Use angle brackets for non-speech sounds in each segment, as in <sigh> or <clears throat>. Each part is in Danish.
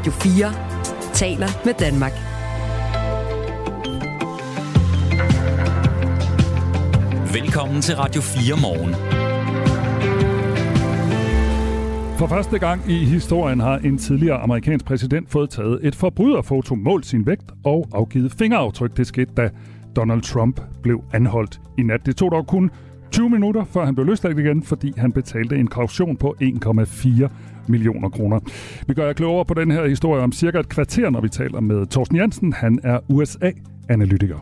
Radio 4 taler med Danmark. Velkommen til Radio 4 morgen. For første gang i historien har en tidligere amerikansk præsident fået taget et forbryderfoto, målt sin vægt og afgivet fingeraftryk. Det skete, da Donald Trump blev anholdt i nat. Det tog dog kun 20 minutter, før han blev løsladt igen, fordi han betalte en kaution på 1,4 millioner kroner. Vi gør jer klogere på den her historie om cirka et kvarter, når vi taler med Thorsten Jansen. Han er USA analytiker.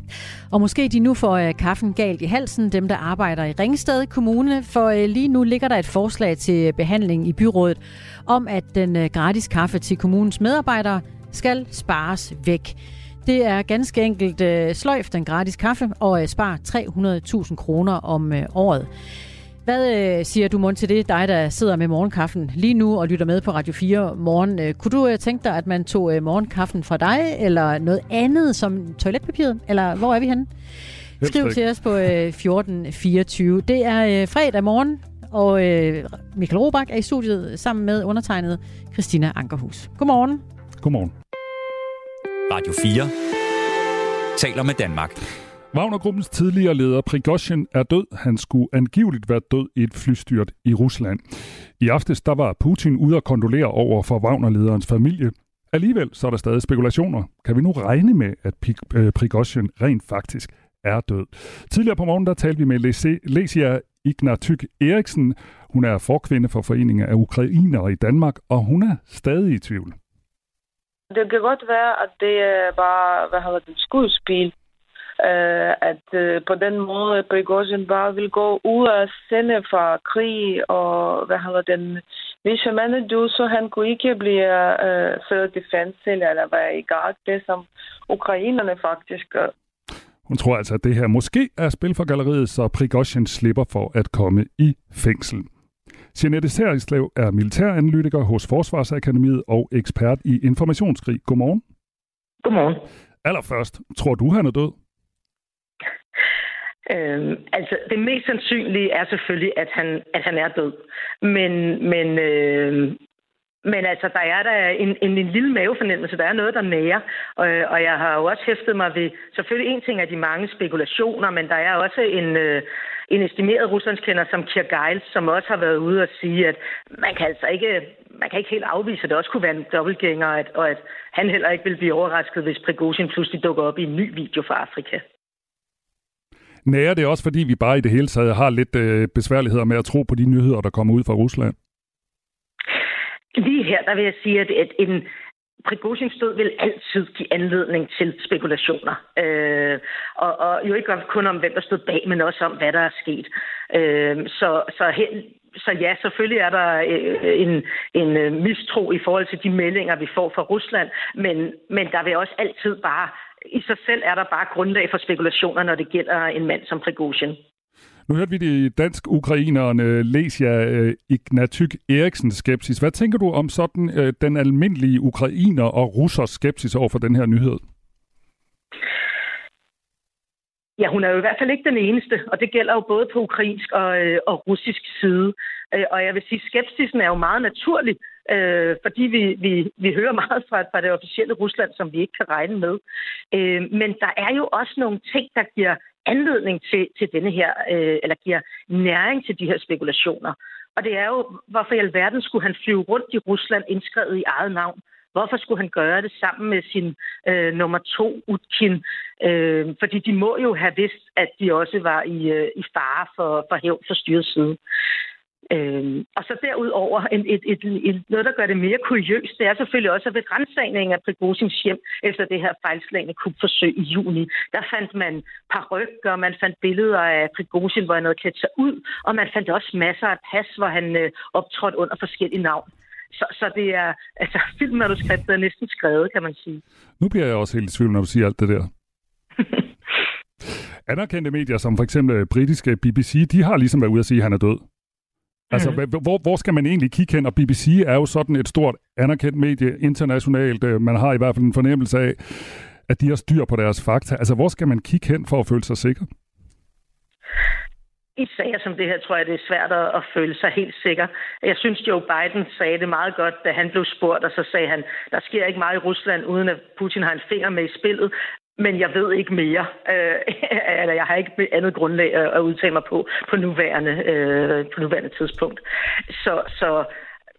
Og måske de nu får øh, kaffen galt i halsen, dem der arbejder i Ringsted Kommune, for øh, lige nu ligger der et forslag til behandling i byrådet om, at den øh, gratis kaffe til kommunens medarbejdere skal spares væk. Det er ganske enkelt øh, sløjf den gratis kaffe og øh, spar 300.000 kroner om øh, året. Hvad øh, siger du, Mund, til det, dig der sidder med morgenkaffen lige nu og lytter med på Radio 4 morgen? Øh, kunne du øh, tænke dig, at man tog morgenkaffen fra dig, eller noget andet som toiletpapiret? Eller hvor er vi henne? Skriv til os på øh, 1424. Det er fredag morgen, og Michael Robach er i studiet sammen med undertegnet Christina Ankerhus. Godmorgen. Godmorgen. Radio 4 taler med Danmark. Wagnergruppens tidligere leder Prigozhin er død. Han skulle angiveligt være død i et flystyrt i Rusland. I aftes der var Putin ude at kondolere over for Wagner-lederens familie. Alligevel så er der stadig spekulationer. Kan vi nu regne med, at øh, Prigozhin rent faktisk er død? Tidligere på morgen der talte vi med Lesia Ignatyk Eriksen. Hun er forkvinde for Foreningen af Ukrainere i Danmark, og hun er stadig i tvivl. Det kan godt være, at det er bare, hvad hedder det, skudspil, øh, at øh, på den måde Prigozhin bare vil gå ud af sende fra krig, og hvad hedder den, hvis man er død, så han kunne ikke blive øh, ført i fængsel eller være i gang, det som ukrainerne faktisk gør. Hun tror altså, at det her måske er spil for galleriet, så Prigozhin slipper for at komme i fængsel. Jeanette Serislev er militæranalytiker hos Forsvarsakademiet og ekspert i informationskrig. Godmorgen. Godmorgen. Allerførst, tror du, han er død? Øhm, altså, det mest sandsynlige er selvfølgelig, at han, at han er død. Men, men, øh, men altså, der er der en, en, en lille mavefornemmelse, der er noget, der nærer. Og, og jeg har jo også hæftet mig ved, selvfølgelig en ting af de mange spekulationer, men der er også en, øh, en estimeret ruslandskender som Kier Geils, som også har været ude og sige, at man kan altså ikke, man kan ikke helt afvise, at det også kunne være en dobbeltgænger, og at, og at han heller ikke vil blive overrasket, hvis Prigozhin pludselig dukker op i en ny video fra Afrika. Nærer det også, fordi vi bare i det hele taget har lidt øh, besværligheder med at tro på de nyheder, der kommer ud fra Rusland? Lige her, der vil jeg sige, at, at en Prigozhins stod vil altid give anledning til spekulationer. Øh, og, og jo ikke kun om, hvem der stod bag, men også om, hvad der er sket. Øh, så, så, hen, så ja, selvfølgelig er der øh, en, en øh, mistro i forhold til de meldinger, vi får fra Rusland, men, men der vil også altid bare, i sig selv er der bare grundlag for spekulationer, når det gælder en mand som Prigozhin. Nu hørte vi de dansk-ukrainerne Lesia øh, Ignatyk Eriksens skepsis. Hvad tænker du om sådan øh, den almindelige ukrainer og russers skepsis over for den her nyhed? Ja, hun er jo i hvert fald ikke den eneste, og det gælder jo både på ukrainsk og, øh, og russisk side. Og jeg vil sige, skepsisen er jo meget naturlig, øh, fordi vi, vi, vi hører meget fra, fra det officielle Rusland, som vi ikke kan regne med. Øh, men der er jo også nogle ting, der giver anledning til, til denne her, øh, eller giver næring til de her spekulationer. Og det er jo, hvorfor i alverden skulle han flyve rundt i Rusland indskrevet i eget navn? Hvorfor skulle han gøre det sammen med sin øh, nummer to, Utkin? Øh, fordi de må jo have vidst, at de også var i, øh, i fare for, for hævn for styrets side. Øh, og så derudover en, et, et, et, noget, der gør det mere kuriøst, det er selvfølgelig også, at ved rensagningen af Prigozhins hjem efter det her fejlslagende kupforsøg i juni, der fandt man par rykker, man fandt billeder af Prigozhin, hvor han havde klædt sig ud, og man fandt også masser af pas, hvor han øh, optrådte under forskellige navn. Så, så det er, altså, filmmanuskriptet er næsten skrevet, kan man sige. Nu bliver jeg også helt i tvivl, når du siger alt det der. <laughs> Anerkendte medier, som for eksempel britiske BBC, de har ligesom været ude at sige, at han er død. Altså, mm. hvor, hvor skal man egentlig kigge hen? Og BBC er jo sådan et stort anerkendt medie internationalt. Øh, man har i hvert fald en fornemmelse af, at de har styr på deres fakta. Altså, hvor skal man kigge hen for at føle sig sikker? i sager som det her, tror jeg, det er svært at, at føle sig helt sikker. Jeg synes, Joe Biden sagde det meget godt, da han blev spurgt, og så sagde han, der sker ikke meget i Rusland, uden at Putin har en finger med i spillet, men jeg ved ikke mere. Øh, <laughs> eller jeg har ikke andet grundlag at udtale mig på på nuværende, øh, på nuværende tidspunkt. Så, så,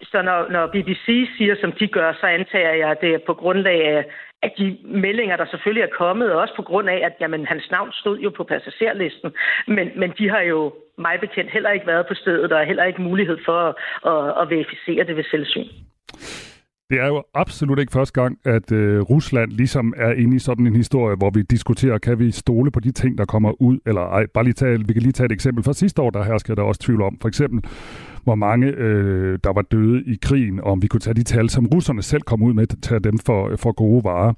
så når, når BBC siger, som de gør, så antager jeg, at det er på grundlag af, at de meldinger, der selvfølgelig er kommet, også på grund af, at jamen, hans navn stod jo på passagerlisten, men, men de har jo mig bekendt heller ikke været på stedet, og heller ikke mulighed for at, at, at verificere det ved selvsyn. Det er jo absolut ikke første gang, at øh, Rusland ligesom er inde i sådan en historie, hvor vi diskuterer, kan vi stole på de ting, der kommer ud, eller ej. Bare lige tage, vi kan lige tage et eksempel fra sidste år, der hersker der også tvivl om. For eksempel, hvor mange øh, der var døde i krigen, og om vi kunne tage de tal, som russerne selv kom ud med, tage dem for, for gode varer.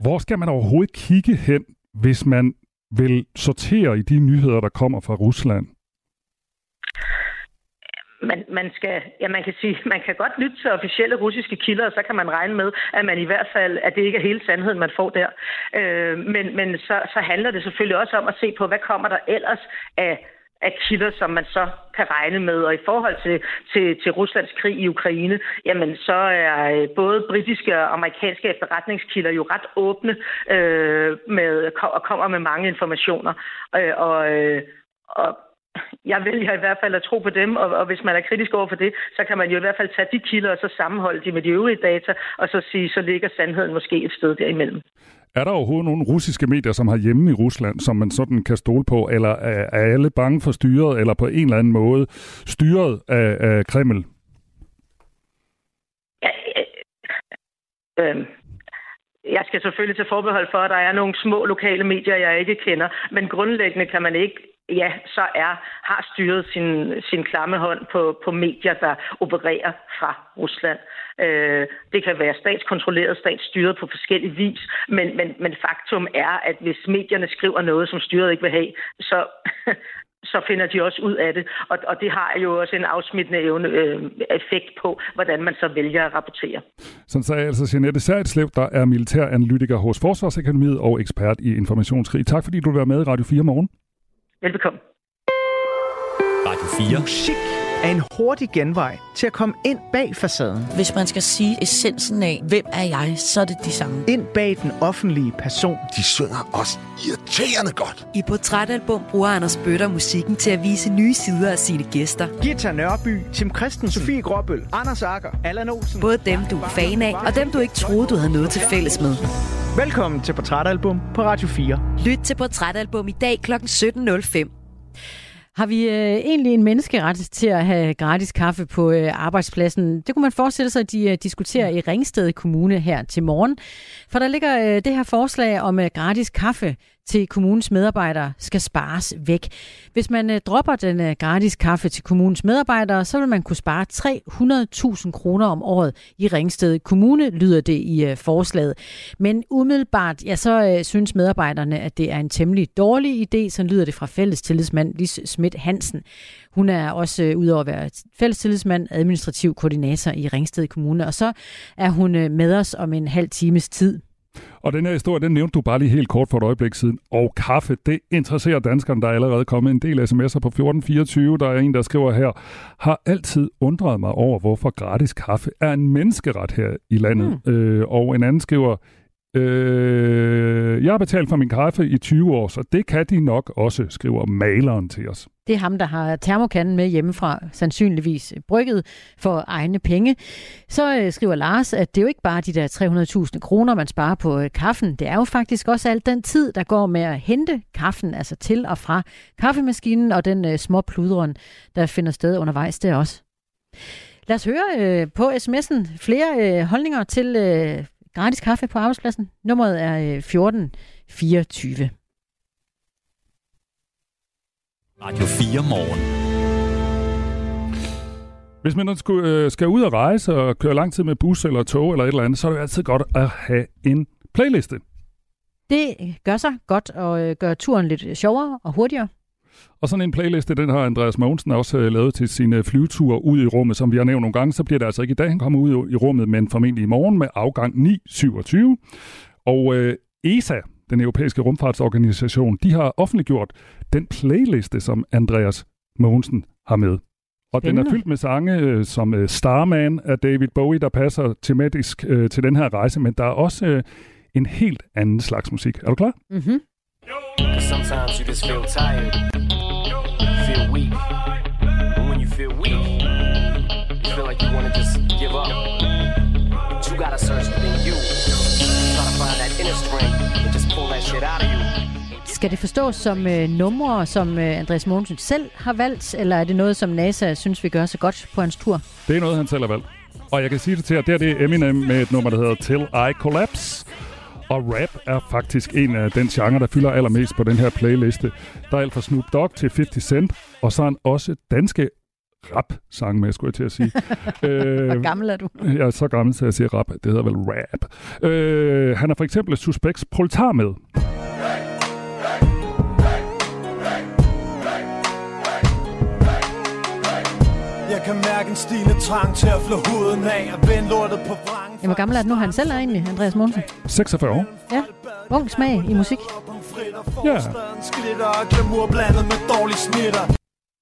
Hvor skal man overhovedet kigge hen, hvis man vil sortere i de nyheder, der kommer fra Rusland? Man, man, skal, ja, man kan sige, man kan godt lytte til officielle russiske kilder, og så kan man regne med, at man i hvert fald, at det ikke er hele sandheden, man får der. Øh, men men så, så handler det selvfølgelig også om at se på, hvad kommer der ellers af af kilder, som man så kan regne med. Og i forhold til, til, til Ruslands krig i Ukraine, jamen så er øh, både britiske og amerikanske efterretningskilder jo ret åbne øh, med, og kommer med mange informationer. Øh, og, øh, og jeg vælger i hvert fald at tro på dem, og, og hvis man er kritisk over for det, så kan man jo i hvert fald tage de kilder og så sammenholde de med de øvrige data, og så sige, så ligger sandheden måske et sted derimellem. Er der overhovedet nogle russiske medier, som har hjemme i Rusland, som man sådan kan stole på, eller er, er alle bange for styret, eller på en eller anden måde styret af, af Kreml? Ja, øh, øh, jeg skal selvfølgelig til forbehold for, at der er nogle små lokale medier, jeg ikke kender, men grundlæggende kan man ikke ja, så er, har styret sin, sin klamme hånd på, på medier, der opererer fra Rusland. Øh, det kan være statskontrolleret, statsstyret på forskellig vis, men, men, men faktum er, at hvis medierne skriver noget, som styret ikke vil have, så, <laughs> så finder de også ud af det. Og, og det har jo også en afsmittende evne, øh, effekt på, hvordan man så vælger at rapportere. Sådan sagde altså Jeanette Særitslev, der er militæranalytiker hos Forsvarsakademiet og ekspert i informationskrig. Tak fordi du var med i Radio 4 morgen. Velbekomme. Radio 4. Musik er en hurtig genvej til at komme ind bag facaden. Hvis man skal sige essensen af, hvem er jeg, så er det de samme. Ind bag den offentlige person. De synger også irriterende godt. I Portrætalbum bruger Anders Bøtter musikken til at vise nye sider af sine gæster. Gita Nørby, Tim Christensen, Sofie Gråbøl, Anders Akker, Allan Olsen. Både dem, du er fan af, og dem, du ikke troede, du havde noget til fælles med. Velkommen til Portrætalbum på Radio 4. Lyt til Portrætalbum i dag kl. 17.05. Har vi øh, egentlig en menneskeret til at have gratis kaffe på øh, arbejdspladsen? Det kunne man forestille sig, at de øh, diskuterer i Ringsted Kommune her til morgen. For der ligger øh, det her forslag om øh, gratis kaffe til kommunens medarbejdere skal spares væk. Hvis man øh, dropper den øh, gratis kaffe til kommunens medarbejdere, så vil man kunne spare 300.000 kroner om året i Ringsted Kommune, lyder det i øh, forslaget. Men umiddelbart, ja, så øh, synes medarbejderne, at det er en temmelig dårlig idé, så lyder det fra fælles tillidsmand Lis Schmidt Hansen. Hun er også, øh, udover at være fælles tillidsmand, administrativ koordinator i Ringsted Kommune, og så er hun øh, med os om en halv times tid. Og den her historie, den nævnte du bare lige helt kort for et øjeblik siden. Og kaffe, det interesserer danskerne. Der er allerede kommet en del sms'er på 1424. Der er en, der skriver her, har altid undret mig over, hvorfor gratis kaffe er en menneskeret her i landet. Mm. Øh, og en anden skriver, Øh, jeg har betalt for min kaffe i 20 år, så det kan de nok også, skriver maleren til os. Det er ham, der har termokanden med hjemmefra, sandsynligvis brygget for egne penge. Så øh, skriver Lars, at det er jo ikke bare de der 300.000 kroner, man sparer på øh, kaffen. Det er jo faktisk også alt den tid, der går med at hente kaffen, altså til og fra kaffemaskinen og den øh, små pludren, der finder sted undervejs der også. Lad os høre øh, på sms'en flere øh, holdninger til øh, gratis kaffe på arbejdspladsen. Nummeret er 1424. Radio 4 morgen. Hvis man skal, øh, skal ud og rejse og køre lang tid med bus eller tog eller et eller andet, så er det altid godt at have en playliste. Det gør sig godt og øh, gør turen lidt sjovere og hurtigere. Og sådan en playliste, den har Andreas Mogensen også øh, lavet til sine flyveture ud i rummet, som vi har nævnt nogle gange. Så bliver det altså ikke i dag, han kommer ud i rummet, men formentlig i morgen med afgang 9.27. Og øh, ESA, den europæiske rumfartsorganisation, de har offentliggjort den playliste, som Andreas Mogensen har med. Og den er Spændende. fyldt med sange øh, som øh, Starman af David Bowie, der passer tematisk øh, til den her rejse, men der er også øh, en helt anden slags musik. Er du klar? Mm-hmm. Cause sometimes you just feel tired, feel weak. And when you feel weak, you feel like you wanna just give up. But you gotta search within you. Try to find that inner strength and just pull that shit out of you. Skal det forstås som øh, numre, som øh, Andreas Mogensen selv har valgt, eller er det noget, som NASA synes, vi gør så godt på hans tur? Det er noget, han selv har valgt. Og jeg kan sige det til jer, det, her, det er Eminem med et nummer, der hedder Till I Collapse. Og rap er faktisk en af den genre, der fylder allermest på den her playliste. Der er alt fra Snoop Dogg til 50 Cent, og så er han også danske rap-sang med, skulle jeg til at sige. <laughs> øh, Hvor gammel er du? Jeg er så gammel, så jeg siger rap. Det hedder vel rap. Øh, han er for eksempel Suspects Proletar med. Jeg kan mærke en stigende trang til at flå huden af og vende lortet på vrangen. Jamen, hvor gammel er du nu? Han selv er egentlig, Andreas Mogensen. 46 år. Ja, ung smag i musik. Ja.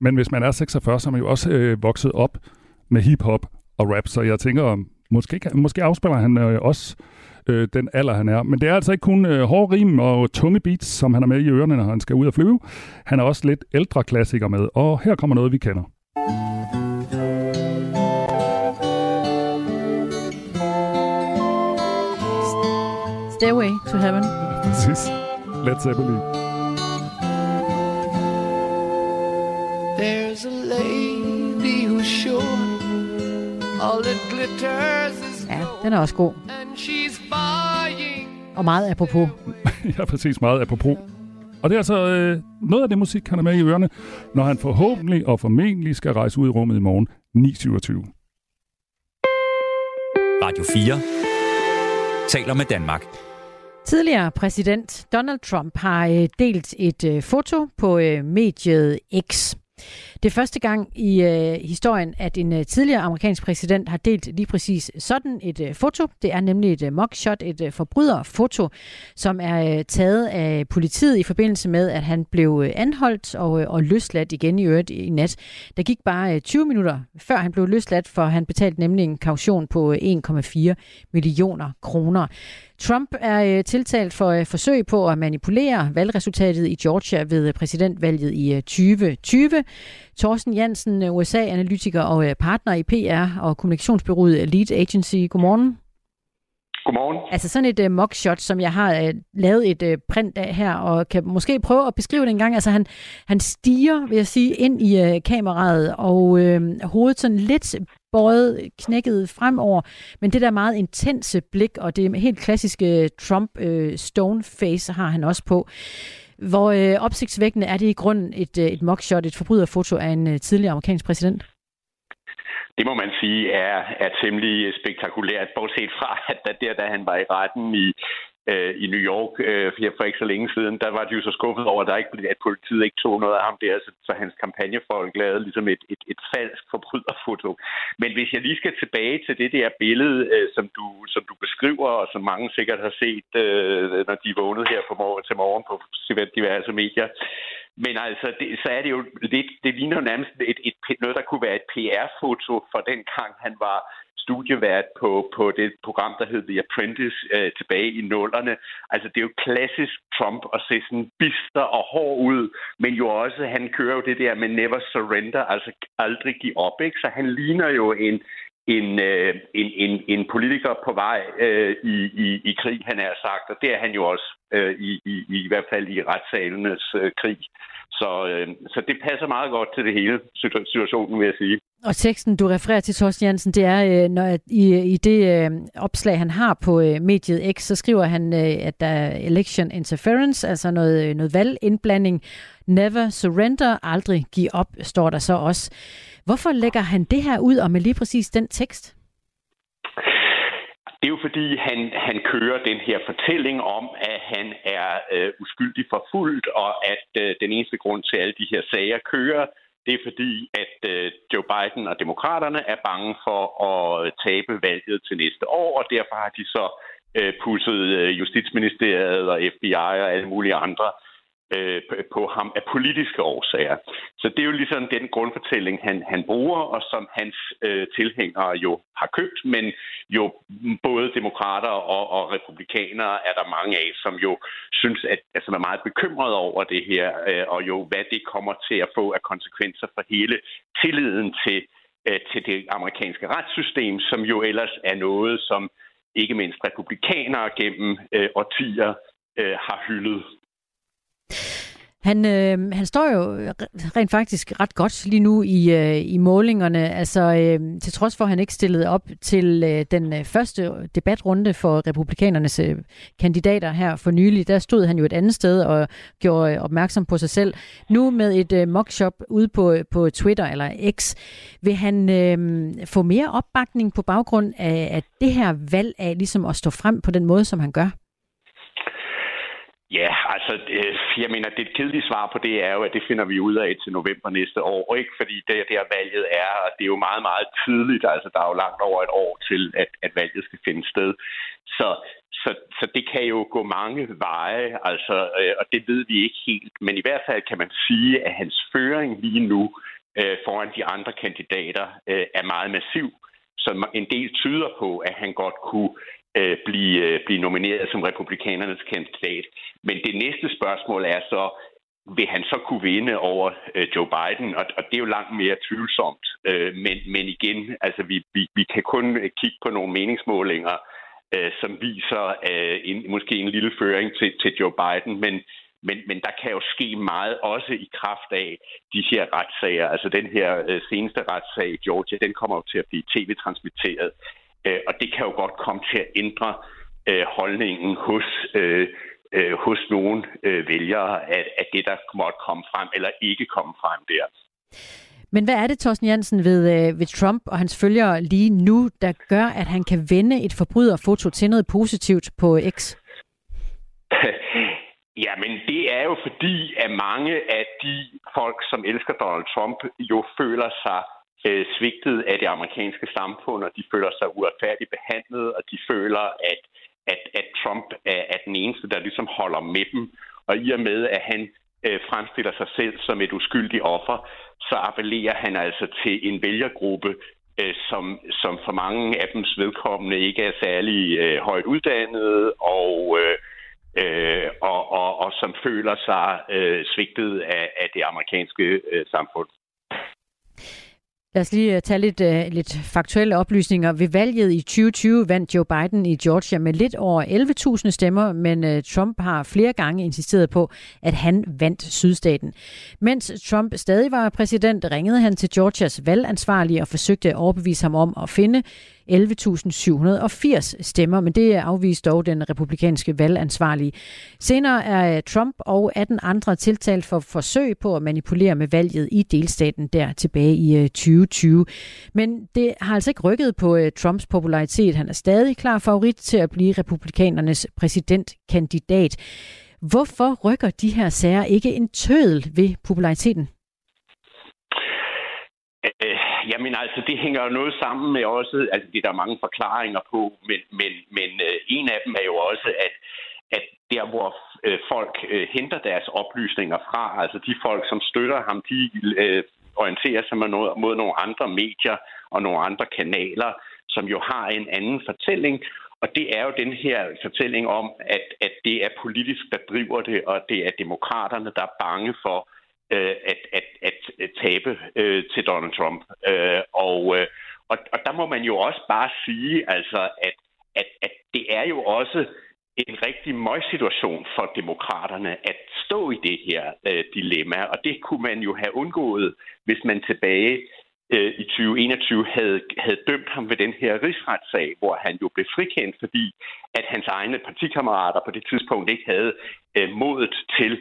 Men hvis man er 46, så er man jo også øh, vokset op med hiphop og rap, så jeg tænker, måske, måske afspiller han øh, også øh, den alder, han er. Men det er altså ikke kun øh, hårde rim og tunge beats, som han har med i ørerne, når han skal ud og flyve. Han er også lidt ældre klassiker med, og her kommer noget, vi kender. Stairway to Heaven. Præcis. Led Zeppelin. There's a lady who's sure all that glitters is Ja, den er også god. and she's buying. Og meget apropos. <laughs> ja, præcis meget apropos. Og det er altså øh, noget af det musik, han er med i ørerne, når han forhåbentlig og formentlig skal rejse ud i rummet i morgen 9.27. Radio 4 taler med Danmark. Tidligere præsident Donald Trump har øh, delt et øh, foto på øh, mediet X. Det er første gang i øh, historien, at en øh, tidligere amerikansk præsident har delt lige præcis sådan et øh, foto. Det er nemlig et øh, mugshot, et øh, forbryderfoto, som er øh, taget af politiet i forbindelse med, at han blev øh, anholdt og, øh, og løsladt igen i øvrigt i nat. Der gik bare øh, 20 minutter, før han blev løsladt, for han betalte nemlig en kaution på øh, 1,4 millioner kroner. Trump er øh, tiltalt for øh, forsøg på at manipulere valgresultatet i Georgia ved øh, præsidentvalget i øh, 2020. Torsten Jansen, øh, USA-analytiker og øh, partner i PR og kommunikationsbyrået Lead Agency. Godmorgen. Godmorgen. Altså sådan et uh, mugshot, som jeg har uh, lavet et uh, print af her, og kan måske prøve at beskrive det en gang. Altså han, han stiger, vil jeg sige, ind i uh, kameraet, og uh, hovedet sådan lidt bøjet, knækket fremover, men det der meget intense blik, og det helt klassiske øh, Trump-stone-face øh, har han også på. Hvor øh, opsigtsvækkende er det i grunden et, uh, et mugshot, et forbryderfoto af en uh, tidligere amerikansk præsident? Det må man sige er, er temmelig spektakulært, bortset fra, at da, der, da han var i retten i, øh, i New York øh, for, for ikke så længe siden, der var de jo så skuffet over, at, der ikke, at politiet ikke tog noget af ham der, så, så hans kampagnefolk lavede ligesom et, et, et falsk forbryderfoto. Men hvis jeg lige skal tilbage til det der billede, øh, som, du, som du beskriver, og som mange sikkert har set, øh, når de er vågnet her på morgen, til morgen på diverse medier, men altså, det, så er det jo lidt, det ligner jo nærmest et, et, noget, der kunne være et PR-foto for den gang, han var studievært på, på det program, der hed The Apprentice øh, tilbage i nullerne. Altså, det er jo klassisk Trump at se sådan bister og hård ud, men jo også, han kører jo det der med never surrender, altså aldrig give op, ikke? Så han ligner jo en, en, øh, en, en, en politiker på vej øh, i, i, i krig, han har sagt, og det er han jo også øh, i, i, i hvert fald i retssalenes øh, krig. Så, øh, så det passer meget godt til det hele situationen, vil jeg sige. Og teksten, du refererer til, Thorsten Jensen, det er, øh, når at i, i det øh, opslag, han har på øh, mediet X, så skriver han, øh, at der er election interference, altså noget, øh, noget valgindblanding. Never surrender, aldrig give op, står der så også. Hvorfor lægger han det her ud, og med lige præcis den tekst? Det er jo fordi, han, han kører den her fortælling om, at han er øh, uskyldig forfulgt, og at øh, den eneste grund til, at alle de her sager kører, det er fordi, at øh, Joe Biden og demokraterne er bange for at tabe valget til næste år, og derfor har de så øh, pusset øh, Justitsministeriet og FBI og alle mulige andre øh, på ham af politiske årsager. Så det er jo ligesom den grundfortælling, han, han bruger, og som hans øh, tilhængere jo har købt, men jo både demokrater og, og republikanere er der mange af, som jo synes, at altså, er meget bekymrede over det her, øh, og jo hvad det kommer til at få af konsekvenser for hele tilliden til, øh, til det amerikanske retssystem, som jo ellers er noget, som ikke mindst republikanere gennem øh, årtier øh, har hyldet. Han, øh, han står jo rent faktisk ret godt lige nu i, øh, i målingerne. Altså, øh, til trods for, at han ikke stillede op til øh, den øh, første debatrunde for republikanernes øh, kandidater her for nylig, der stod han jo et andet sted og gjorde øh, opmærksom på sig selv. Nu med et øh, mockshop ude på, på Twitter eller X, vil han øh, få mere opbakning på baggrund af, af det her valg af ligesom at stå frem på den måde, som han gør? Ja, altså, øh, jeg mener, det kedelige svar på det er jo, at det finder vi ud af til november næste år, ikke? Fordi det der valget er, og det er jo meget, meget tidligt, altså der er jo langt over et år til, at, at valget skal finde sted. Så, så, så det kan jo gå mange veje, altså, øh, og det ved vi ikke helt. Men i hvert fald kan man sige, at hans føring lige nu øh, foran de andre kandidater øh, er meget massiv. Så en del tyder på, at han godt kunne øh, blive, øh, blive nomineret som republikanernes kandidat. Men det næste spørgsmål er så, vil han så kunne vinde over øh, Joe Biden? Og, og det er jo langt mere tvivlsomt. Øh, men, men igen, altså vi, vi, vi kan kun øh, kigge på nogle meningsmålinger, øh, som viser øh, en, måske en lille føring til, til Joe Biden, men, men, men der kan jo ske meget også i kraft af de her retssager. Altså den her øh, seneste retssag i Georgia, den kommer jo til at blive tv-transmitteret. Øh, og det kan jo godt komme til at ændre øh, holdningen hos, øh, øh, hos nogle øh, vælgere, at, at det, der måtte komme frem eller ikke komme frem der. Men hvad er det, Thorsten Jansen, ved, øh, ved Trump og hans følgere lige nu, der gør, at han kan vende et forbryderfoto til noget positivt på X? <laughs> Ja, men det er jo fordi, at mange af de folk, som elsker Donald Trump, jo føler sig øh, svigtet af det amerikanske samfund, og de føler sig uretfærdigt behandlet, og de føler, at, at, at Trump er, er den eneste, der ligesom holder med dem. Og i og med, at han øh, fremstiller sig selv som et uskyldigt offer, så appellerer han altså til en vælgergruppe, øh, som, som for mange af dems vedkommende ikke er særlig øh, højt uddannet og, øh, øh, og, og, og som føler sig øh, svigtet af, af det amerikanske øh, samfund. Lad os lige øh, tage lidt, uh, lidt faktuelle oplysninger. Ved valget i 2020 vandt Joe Biden i Georgia med lidt over 11.000 stemmer, men uh, Trump har flere gange insisteret på, at han vandt sydstaten. Mens Trump stadig var præsident, ringede han til Georgias valgansvarlige og forsøgte at overbevise ham om at finde 11.780 stemmer, men det afviste dog den republikanske valgansvarlige. Senere er øh, Trump og 18 andre tiltalt for forsøg på at manipulere med valget i delstaten der tilbage i øh, 2020. Men det har altså ikke rykket på øh, Trumps popularitet. Han er stadig klar favorit til at blive republikanernes præsidentkandidat. Hvorfor rykker de her sager ikke en tødel ved populariteten? Jamen altså, det hænger jo noget sammen med også, altså det er der mange forklaringer på, men, men, men øh, en af dem er jo også, at, at der hvor øh, folk øh, henter deres oplysninger fra, altså de folk, som støtter ham, de øh, orienterer sig mod, noget, mod nogle andre medier og nogle andre kanaler, som jo har en anden fortælling, og det er jo den her fortælling om, at, at det er politisk, der driver det, og det er demokraterne, der er bange for, øh, at, at, at, at tabe øh, til Donald Trump. Øh, og, øh, og, og der må man jo også bare sige, altså, at, at, at det er jo også en rigtig møgssituation for demokraterne at stå i det her øh, dilemma, og det kunne man jo have undgået, hvis man tilbage øh, i 2021 havde, havde dømt ham ved den her rigsretssag, hvor han jo blev frikendt, fordi at hans egne partikammerater på det tidspunkt ikke havde øh, modet til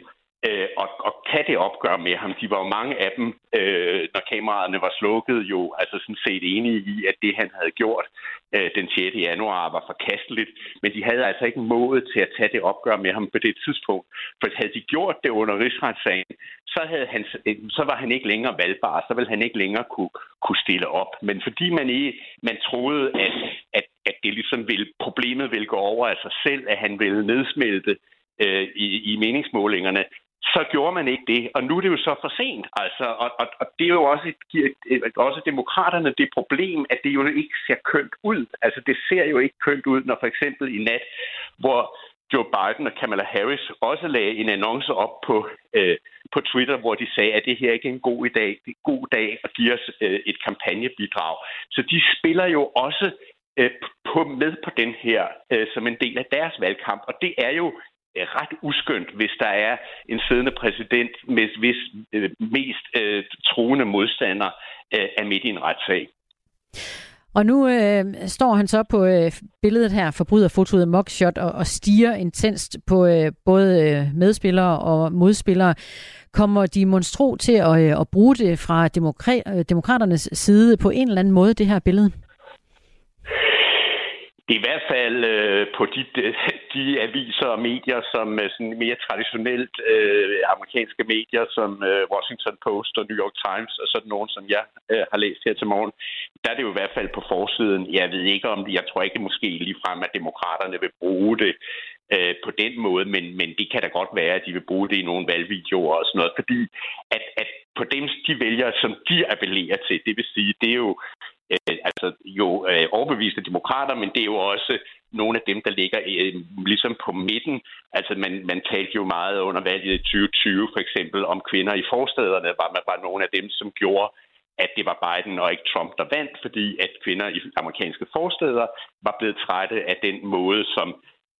øh, og, og kan det opgøre med ham. De var jo mange af dem, øh, når kameraerne var slukket, jo altså sådan set enige i, at det han havde gjort øh, den 6. januar var forkasteligt, men de havde altså ikke modet til at tage det opgør med ham på det tidspunkt. For havde de gjort det under rigsretssagen, så, havde han, så var han ikke længere valgbar, så ville han ikke længere kunne, kunne stille op. Men fordi man, ikke, man troede, at, at, at det ligesom ville, problemet ville gå over af sig selv, at han ville nedsmelte øh, i, i meningsmålingerne, så gjorde man ikke det. Og nu er det jo så for sent. Altså, og, og, og det er jo også, også demokraterne det problem, at det jo ikke ser kønt ud. Altså det ser jo ikke kønt ud, når for eksempel i nat, hvor Joe Biden og Kamala Harris også lagde en annonce op på, øh, på Twitter, hvor de sagde, at det her ikke er en god dag, det er en god dag at give os øh, et kampagnebidrag. Så de spiller jo også øh, på, med på den her øh, som en del af deres valgkamp, og det er jo ret uskyndt, hvis der er en siddende præsident, med hvis øh, mest øh, troende modstander øh, er midt i en retssag. Og nu øh, står han så på øh, billedet her, forbryderfotoet Mugshot, og, og stiger intenst på øh, både øh, medspillere og modspillere. Kommer de monstro til at, øh, at bruge det fra demokra- øh, demokraternes side på en eller anden måde, det her billede? Det er i hvert fald øh, på de, <laughs> de aviser og medier, som øh, sådan mere traditionelt øh, amerikanske medier, som øh, Washington Post og New York Times og sådan nogen, som jeg øh, har læst her til morgen, der er det jo i hvert fald på forsiden. Jeg ved ikke om det, jeg tror ikke måske lige frem, at demokraterne vil bruge det øh, på den måde, men, men det kan da godt være, at de vil bruge det i nogle valgvideoer og sådan noget, fordi at, at på dem, de vælger, som de appellerer til, det vil sige, det er jo øh, altså jo øh, overbeviste demokrater, men det er jo også nogle af dem, der ligger øh, ligesom på midten. Altså man, man talte jo meget under valget i 2020 for eksempel om kvinder i forstederne, var, man var nogle af dem, som gjorde at det var Biden og ikke Trump, der vandt, fordi at kvinder i amerikanske forsteder var blevet trætte af den måde, som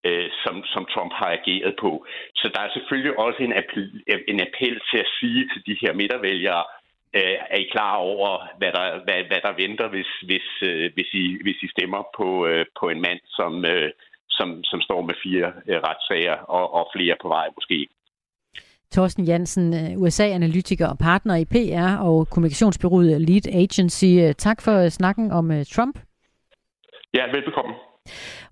øh, som, som Trump har ageret på. Så der er selvfølgelig også en appel, en appel til at sige til de her midtervælgere, øh, er I klar over, hvad der, hvad, hvad der venter, hvis, hvis, øh, hvis, I, hvis I stemmer på, øh, på en mand, som, øh, som, som står med fire øh, retssager og, og flere på vej måske? Torsten Jansen, øh, USA-analytiker og partner i PR og kommunikationsbyrået Lead Agency. Øh, tak for snakken om øh, Trump. Ja, velbekomme.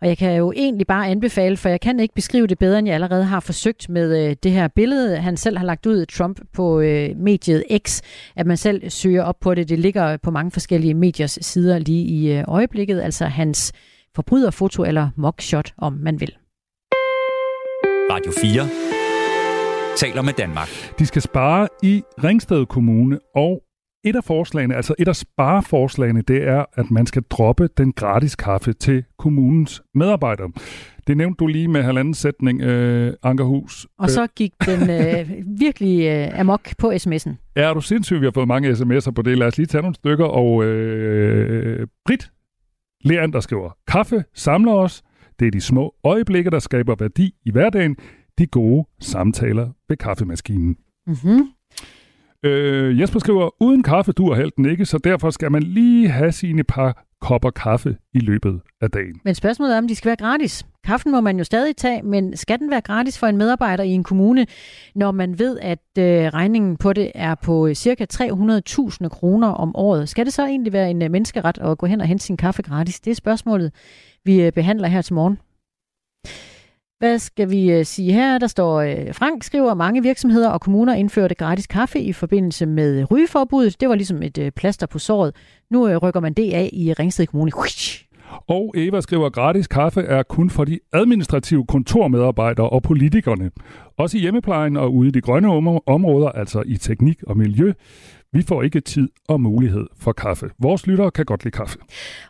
Og jeg kan jo egentlig bare anbefale, for jeg kan ikke beskrive det bedre, end jeg allerede har forsøgt med øh, det her billede, han selv har lagt ud, Trump, på øh, mediet X, at man selv søger op på det. Det ligger på mange forskellige mediers sider lige i øh, øjeblikket, altså hans forbryderfoto eller mockshot, om man vil. Radio 4 taler med Danmark. De skal spare i Ringsted Kommune, og et af forslagene, altså et af spareforslagene, det er, at man skal droppe den gratis kaffe til kommunens medarbejdere. Det nævnte du lige med halvanden sætning, øh, Ankerhus. Og så gik den øh, <laughs> virkelig øh, amok på sms'en. Ja, er du sindssygt, vi har fået mange sms'er på det. Lad os lige tage nogle stykker. Og øh, Brit Leander skriver, kaffe samler os. Det er de små øjeblikke, der skaber værdi i hverdagen. De gode samtaler ved kaffemaskinen. Mm-hmm. Øh, Jesper skriver, uden kaffe dur helten den ikke, så derfor skal man lige have sine par kopper kaffe i løbet af dagen. Men spørgsmålet er, om de skal være gratis. Kaffen må man jo stadig tage, men skal den være gratis for en medarbejder i en kommune, når man ved, at øh, regningen på det er på øh, cirka 300.000 kroner om året? Skal det så egentlig være en øh, menneskeret at gå hen og hente sin kaffe gratis? Det er spørgsmålet, vi øh, behandler her til morgen. Hvad skal vi øh, sige her? Der står, øh, Frank skriver, at mange virksomheder og kommuner indførte gratis kaffe i forbindelse med rygeforbuddet. Det var ligesom et øh, plaster på såret. Nu øh, rykker man det af i Ringsted Kommune. Og Eva skriver, at gratis kaffe er kun for de administrative kontormedarbejdere og politikerne. Også i hjemmeplejen og ude i de grønne områder, altså i teknik og miljø, vi får ikke tid og mulighed for kaffe. Vores lyttere kan godt lide kaffe.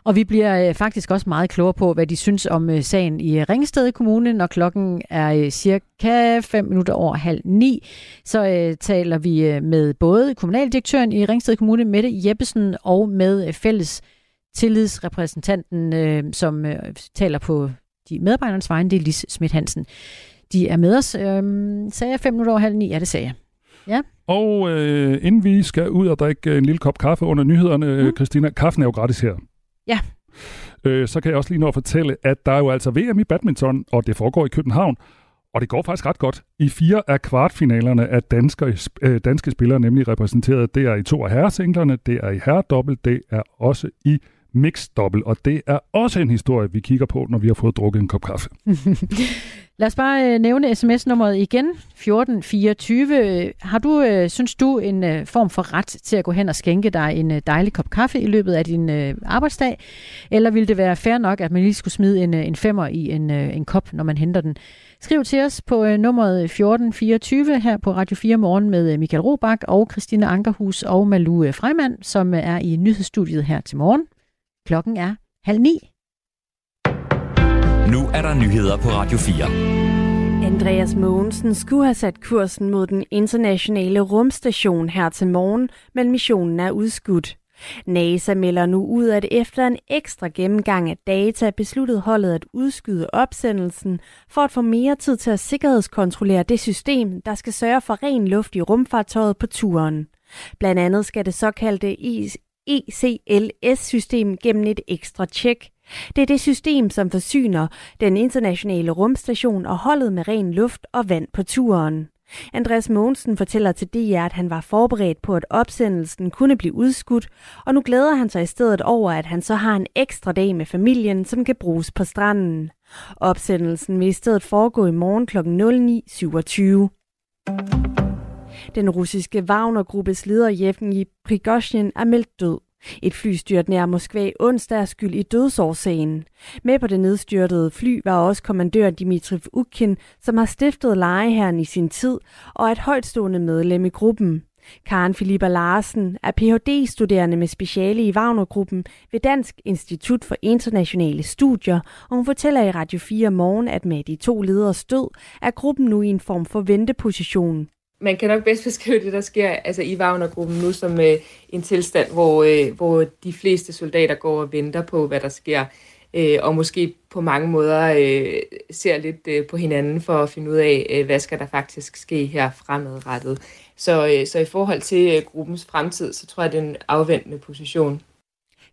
Og vi bliver øh, faktisk også meget klogere på, hvad de synes om øh, sagen i øh, Ringsted Kommune, når klokken er cirka 5 minutter over halv ni. Så øh, taler vi med både kommunaldirektøren i Ringsted Kommune, Mette Jeppesen, og med fælles tillidsrepræsentanten, øh, som øh, taler på de medarbejdernes vegne, det er Lis Schmidt Hansen. De er med os. Øh, sagde jeg 5 minutter over halv ni? Ja, det sagde jeg. Ja. Og øh, inden vi skal ud og drikke en lille kop kaffe under nyhederne, mm. Christina, kaffen er jo gratis her. Ja. Øh, så kan jeg også lige nå at fortælle, at der er jo altså VM i badminton, og det foregår i København. Og det går faktisk ret godt. I fire af kvartfinalerne er danske, øh, danske spillere nemlig repræsenteret. Det er i to af herresinglerne, det er i herredobbelt, det er også i mixdobbel, og det er også en historie, vi kigger på, når vi har fået drukket en kop kaffe. <laughs> Lad os bare øh, nævne sms-nummeret igen, 1424. Har du, øh, synes du, en øh, form for ret til at gå hen og skænke dig en øh, dejlig kop kaffe i løbet af din øh, arbejdsdag? Eller ville det være fair nok, at man lige skulle smide en, øh, en femmer i en, en kop, når man henter den? Skriv til os på nummeret 1424 her på Radio 4 Morgen med Michael Robach og Christine Ankerhus og Malu Freimann, som er i nyhedsstudiet her til morgen. Klokken er halv ni. Nu er der nyheder på Radio 4. Andreas Mogensen skulle have sat kursen mod den internationale rumstation her til morgen, men missionen er udskudt. NASA melder nu ud, at efter en ekstra gennemgang af data besluttede holdet at udskyde opsendelsen for at få mere tid til at sikkerhedskontrollere det system, der skal sørge for ren luft i rumfartøjet på turen. Blandt andet skal det såkaldte ECLS-system gennem et ekstra tjek. Det er det system, som forsyner den internationale rumstation og holdet med ren luft og vand på turen. Andreas Mogensen fortæller til DR, at han var forberedt på, at opsendelsen kunne blive udskudt, og nu glæder han sig i stedet over, at han så har en ekstra dag med familien, som kan bruges på stranden. Opsendelsen vil i stedet foregå i morgen kl. 09.27. Den russiske Wagner-gruppes leder Yevgeny Prigozhin er meldt død. Et flystyrt nær Moskva onsdag er skyld i dødsårsagen. Med på det nedstyrtede fly var også kommandør Dimitri Ukin, som har stiftet lejeherren i sin tid og er et højtstående medlem i gruppen. Karen Filippa Larsen er Ph.D.-studerende med speciale i Wagner-gruppen ved Dansk Institut for Internationale Studier, og hun fortæller i Radio 4 morgen, at med de to leders død er gruppen nu i en form for venteposition man kan nok bedst <laughs> beskrive det, der sker altså i Wagner-gruppen nu som øh, en tilstand, hvor, øh, hvor de fleste soldater går og venter på, hvad der sker, øh, og måske på mange måder øh, ser lidt øh, på hinanden for at finde ud af, øh, hvad skal der faktisk ske her fremadrettet. Så, øh, så i forhold til øh, gruppens fremtid, så tror jeg, det er en afventende position.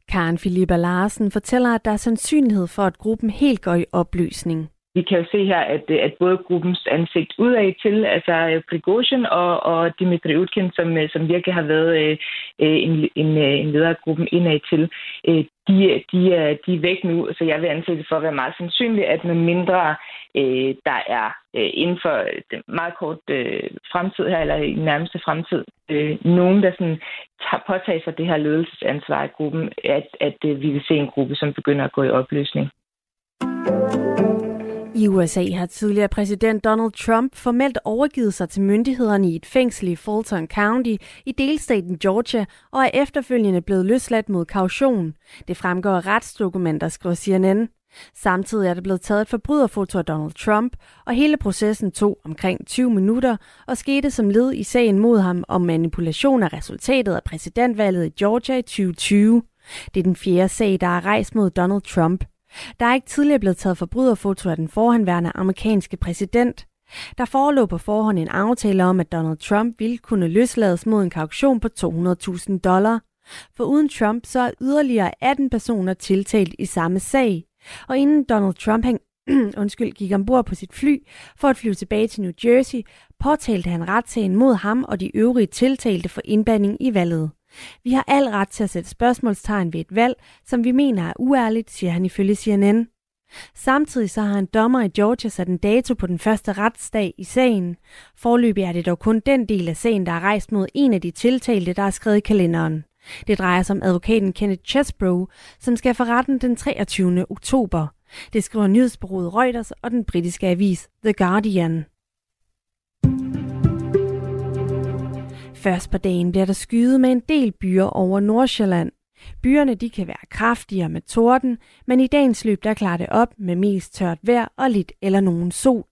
Karen Filippa Larsen fortæller, at der er sandsynlighed for, at gruppen helt går i opløsning vi kan jo se her, at, øh, at både gruppens ansigt udad til, altså øh, Prigozhin og, og Dimitri Utkin, som, øh, som virkelig har været øh, en, en, en leder af gruppen indad til, øh, de, de, er, de er væk nu, så jeg vil anse det for at være meget sandsynligt, at med mindre øh, der er øh, inden for den meget kort øh, fremtid her, eller i nærmeste fremtid, øh, nogen, der sådan tager, påtager sig det her ledelsesansvar i gruppen, at, at øh, vi vil se en gruppe, som begynder at gå i opløsning. I USA har tidligere præsident Donald Trump formelt overgivet sig til myndighederne i et fængsel i Fulton County i delstaten Georgia og er efterfølgende blevet løsladt mod kaution. Det fremgår af retsdokumenter, skriver CNN. Samtidig er der blevet taget et forbryderfoto af Donald Trump, og hele processen tog omkring 20 minutter og skete som led i sagen mod ham om manipulation af resultatet af præsidentvalget i Georgia i 2020. Det er den fjerde sag, der er rejst mod Donald Trump. Der er ikke tidligere blevet taget forbryderfoto af den forhenværende amerikanske præsident. Der forelå på forhånd en aftale om, at Donald Trump ville kunne løslades mod en kauktion på 200.000 dollar. For uden Trump så er yderligere 18 personer tiltalt i samme sag. Og inden Donald Trump han, <clears throat> undskyld, gik ombord på sit fly for at flyve tilbage til New Jersey, påtalte han retssagen mod ham og de øvrige tiltalte for indblanding i valget. Vi har al ret til at sætte spørgsmålstegn ved et valg, som vi mener er uærligt, siger han ifølge CNN. Samtidig så har en dommer i Georgia sat en dato på den første retsdag i sagen. Forløbig er det dog kun den del af sagen, der er rejst mod en af de tiltalte, der er skrevet i kalenderen. Det drejer sig om advokaten Kenneth Chesbrough, som skal for retten den 23. oktober. Det skriver nyhedsbureauet Reuters og den britiske avis The Guardian. Først på dagen bliver der skyet med en del byer over Nordsjælland. Byerne de kan være kraftigere med torden, men i dagens løb der klarer det op med mest tørt vejr og lidt eller nogen sol.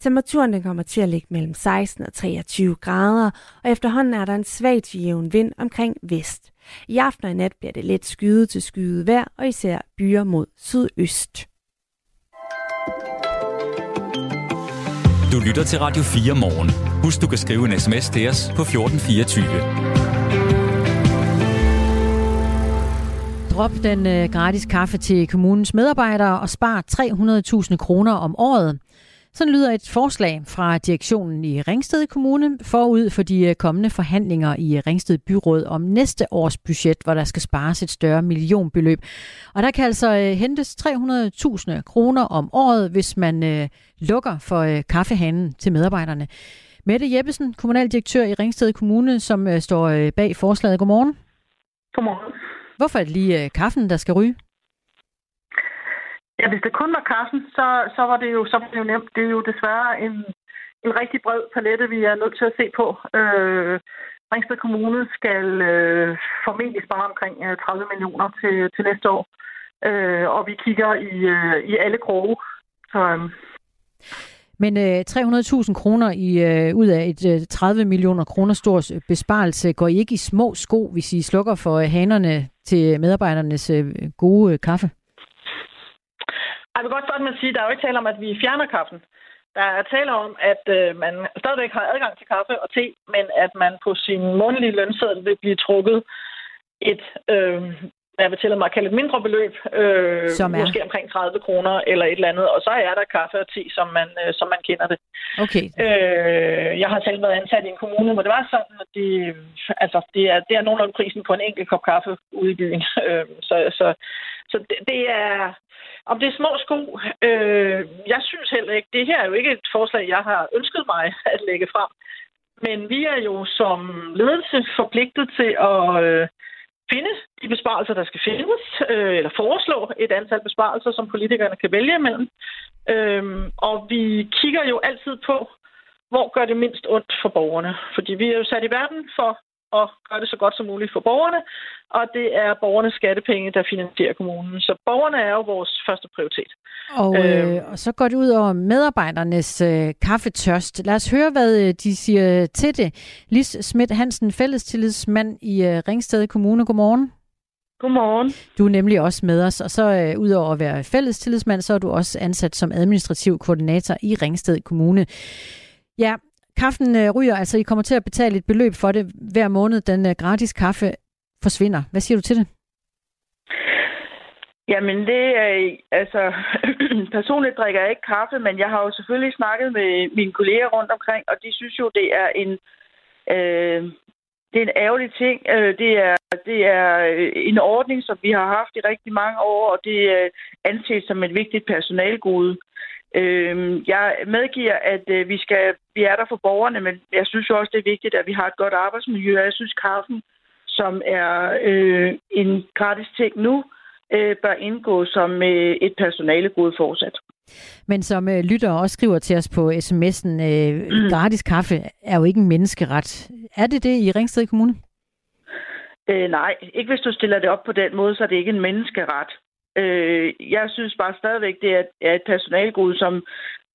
Temperaturen den kommer til at ligge mellem 16 og 23 grader, og efterhånden er der en svag til jævn vind omkring vest. I aften og i nat bliver det let skyet til skyet vejr, og især byer mod sydøst. Du lytter til Radio 4 morgen. Husk, du kan skrive en sms til os på 1424. Drop den øh, gratis kaffe til kommunens medarbejdere og spar 300.000 kroner om året. Sådan lyder et forslag fra direktionen i Ringsted Kommune forud for de øh, kommende forhandlinger i Ringsted Byråd om næste års budget, hvor der skal spares et større millionbeløb. Og der kan altså øh, hentes 300.000 kroner om året, hvis man øh, lukker for kaffehanen til medarbejderne. Mette Jeppesen, kommunaldirektør i Ringsted Kommune, som står bag forslaget. Godmorgen. Godmorgen. Hvorfor er det lige kaffen, der skal ryge? Ja, hvis det kun var kaffen, så, så, var, det jo, så var det jo nemt. Det er jo desværre en, en rigtig bred palette, vi er nødt til at se på. Øh, Ringsted Kommune skal øh, formentlig spare omkring øh, 30 millioner til, til næste år. Øh, og vi kigger i, øh, i alle kroge. Så, øh, men øh, 300.000 kroner i, øh, ud af et øh, 30 millioner kroner stort øh, besparelse går I ikke i små sko, hvis I slukker for øh, hanerne til medarbejdernes øh, gode øh, kaffe? Jeg vil godt starte med at sige, at der er jo ikke tale om, at vi fjerner kaffen. Der er tale om, at øh, man stadigvæk har adgang til kaffe og te, men at man på sin månedlige lønseddel vil blive trukket et øh, jeg vil tillade mig at kalde et mindre beløb, øh, som er? måske omkring 30 kroner eller et eller andet, og så er der kaffe og te, som man, øh, som man kender det. Okay. Øh, jeg har selv været ansat i en kommune, hvor det var sådan, at det, altså, det, er, det er nogenlunde prisen på en enkelt kop kaffe ude i byen. <laughs> Øh, så så, så det, det er... Om det er små sko, øh, jeg synes heller ikke, det her er jo ikke et forslag, jeg har ønsket mig <laughs> at lægge frem. Men vi er jo som ledelse forpligtet til at... Øh, finde de besparelser, der skal findes, øh, eller foreslå et antal besparelser, som politikerne kan vælge imellem. Øhm, og vi kigger jo altid på, hvor gør det mindst ondt for borgerne. Fordi vi er jo sat i verden for at gøre det så godt som muligt for borgerne, og det er borgernes skattepenge, der finansierer kommunen. Så borgerne er jo vores første prioritet. Og, øh, øh, og så går det ud over medarbejdernes øh, kaffetørst. Lad os høre, hvad øh, de siger til det. Lis Schmidt Hansen, fællestillidsmand i øh, Ringsted Kommune. Godmorgen. Godmorgen. Du er nemlig også med os, og så øh, udover at være fællestillidsmand, så er du også ansat som administrativ koordinator i Ringsted Kommune. Ja, Kaffen øh, ryger, altså I kommer til at betale et beløb for det hver måned. Den øh, gratis kaffe forsvinder. Hvad siger du til det? Jamen det er, altså, <clears throat> personligt drikker jeg ikke kaffe, men jeg har jo selvfølgelig snakket med mine kolleger rundt omkring, og de synes jo, det er en, øh, det er en ærgerlig ting. Øh, det, er, det er øh, en ordning, som vi har haft i rigtig mange år, og det er anset som et vigtigt personalgode. Øh, jeg medgiver, at øh, vi, skal, vi er der for borgerne, men jeg synes jo også, det er vigtigt, at vi har et godt arbejdsmiljø. Jeg synes, kaffen, som er øh, en gratis ting nu, øh, bør indgå som øh, et personale gode fortsat. Men som øh, lytter også skriver til os på sms'en, øh, mm. gratis kaffe er jo ikke en menneskeret. Er det det i Ringsted Kommune? Øh, nej, ikke hvis du stiller det op på den måde, så er det ikke en menneskeret. Øh, jeg synes bare stadigvæk, det er, er et personalgode, som,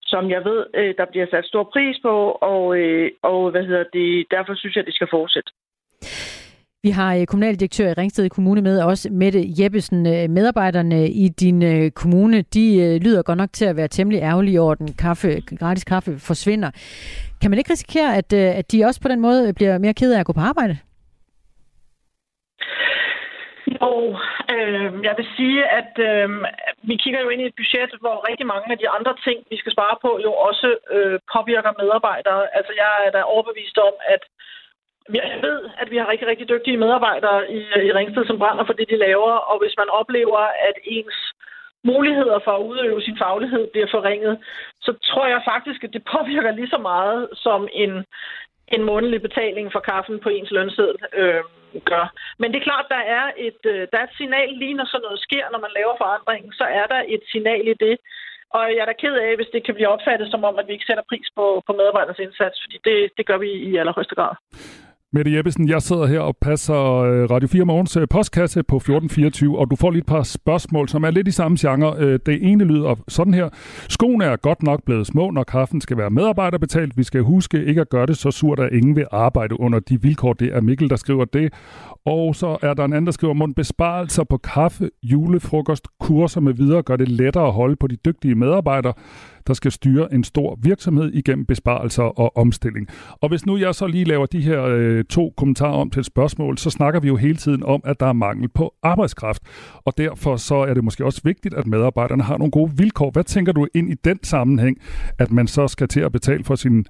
som jeg ved, øh, der bliver sat stor pris på, og, øh, og hvad hedder det, derfor synes jeg, det skal fortsætte. Vi har øh, kommunaldirektør i Ringsted Kommune med, også Mette Jeppesen. Øh, medarbejderne i din øh, kommune, de lyder godt nok til at være temmelig ærgerlige over, at den kaffe, gratis kaffe forsvinder. Kan man ikke risikere, at, at de også på den måde bliver mere ked af at gå på arbejde? Jo, øh, jeg vil sige, at øh, vi kigger jo ind i et budget, hvor rigtig mange af de andre ting, vi skal spare på, jo også øh, påvirker medarbejdere. Altså jeg er da overbevist om, at jeg ved, at vi har rigtig, rigtig dygtige medarbejdere i, i Ringsted, som brænder for det, de laver, og hvis man oplever, at ens muligheder for at udøve sin faglighed bliver forringet, så tror jeg faktisk, at det påvirker lige så meget som en, en månedlig betaling for kaffen på ens lønseddel øh, gør. Men det er klart, der er, et, øh, der er et signal lige når sådan noget sker, når man laver forandringen, så er der et signal i det. Og jeg er da ked af, hvis det kan blive opfattet som om, at vi ikke sætter pris på, på medarbejdernes indsats, fordi det, det gør vi i allerhøjeste grad. Mette Jeppesen, jeg sidder her og passer øh, Radio 4 Morgens øh, postkasse på 1424, og du får lige et par spørgsmål, som er lidt i samme genre. Øh, det ene lyder sådan her. Skoene er godt nok blevet små, når kaffen skal være medarbejderbetalt. Vi skal huske ikke at gøre det så surt, at ingen vil arbejde under de vilkår. Det er Mikkel, der skriver det. Og så er der en anden, der skriver, mund besparelser på kaffe, julefrokost, kurser med videre gør det lettere at holde på de dygtige medarbejdere der skal styre en stor virksomhed igennem besparelser og omstilling. Og hvis nu jeg så lige laver de her øh, to kommentarer om til et spørgsmål, så snakker vi jo hele tiden om, at der er mangel på arbejdskraft. Og derfor så er det måske også vigtigt, at medarbejderne har nogle gode vilkår. Hvad tænker du ind i den sammenhæng, at man så skal til at betale for sin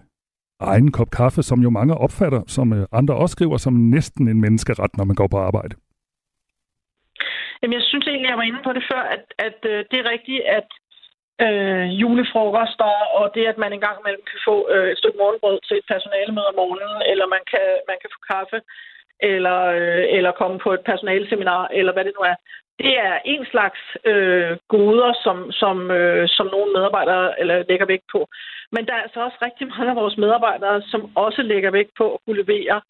egen kop kaffe, som jo mange opfatter, som øh, andre også skriver, som næsten en menneskeret, når man går på arbejde? Jamen, jeg synes egentlig, jeg var inde på det før, at, at øh, det er rigtigt, at øh, julefrokoster, og det, at man engang imellem kan få øh, et stykke morgenbrød til et personalemøde om morgenen, eller man kan, man kan få kaffe, eller, øh, eller komme på et personaleseminar, eller hvad det nu er. Det er en slags øh, goder, som, som, øh, som nogle medarbejdere eller, lægger vægt på. Men der er altså også rigtig mange af vores medarbejdere, som også lægger vægt på at kunne levere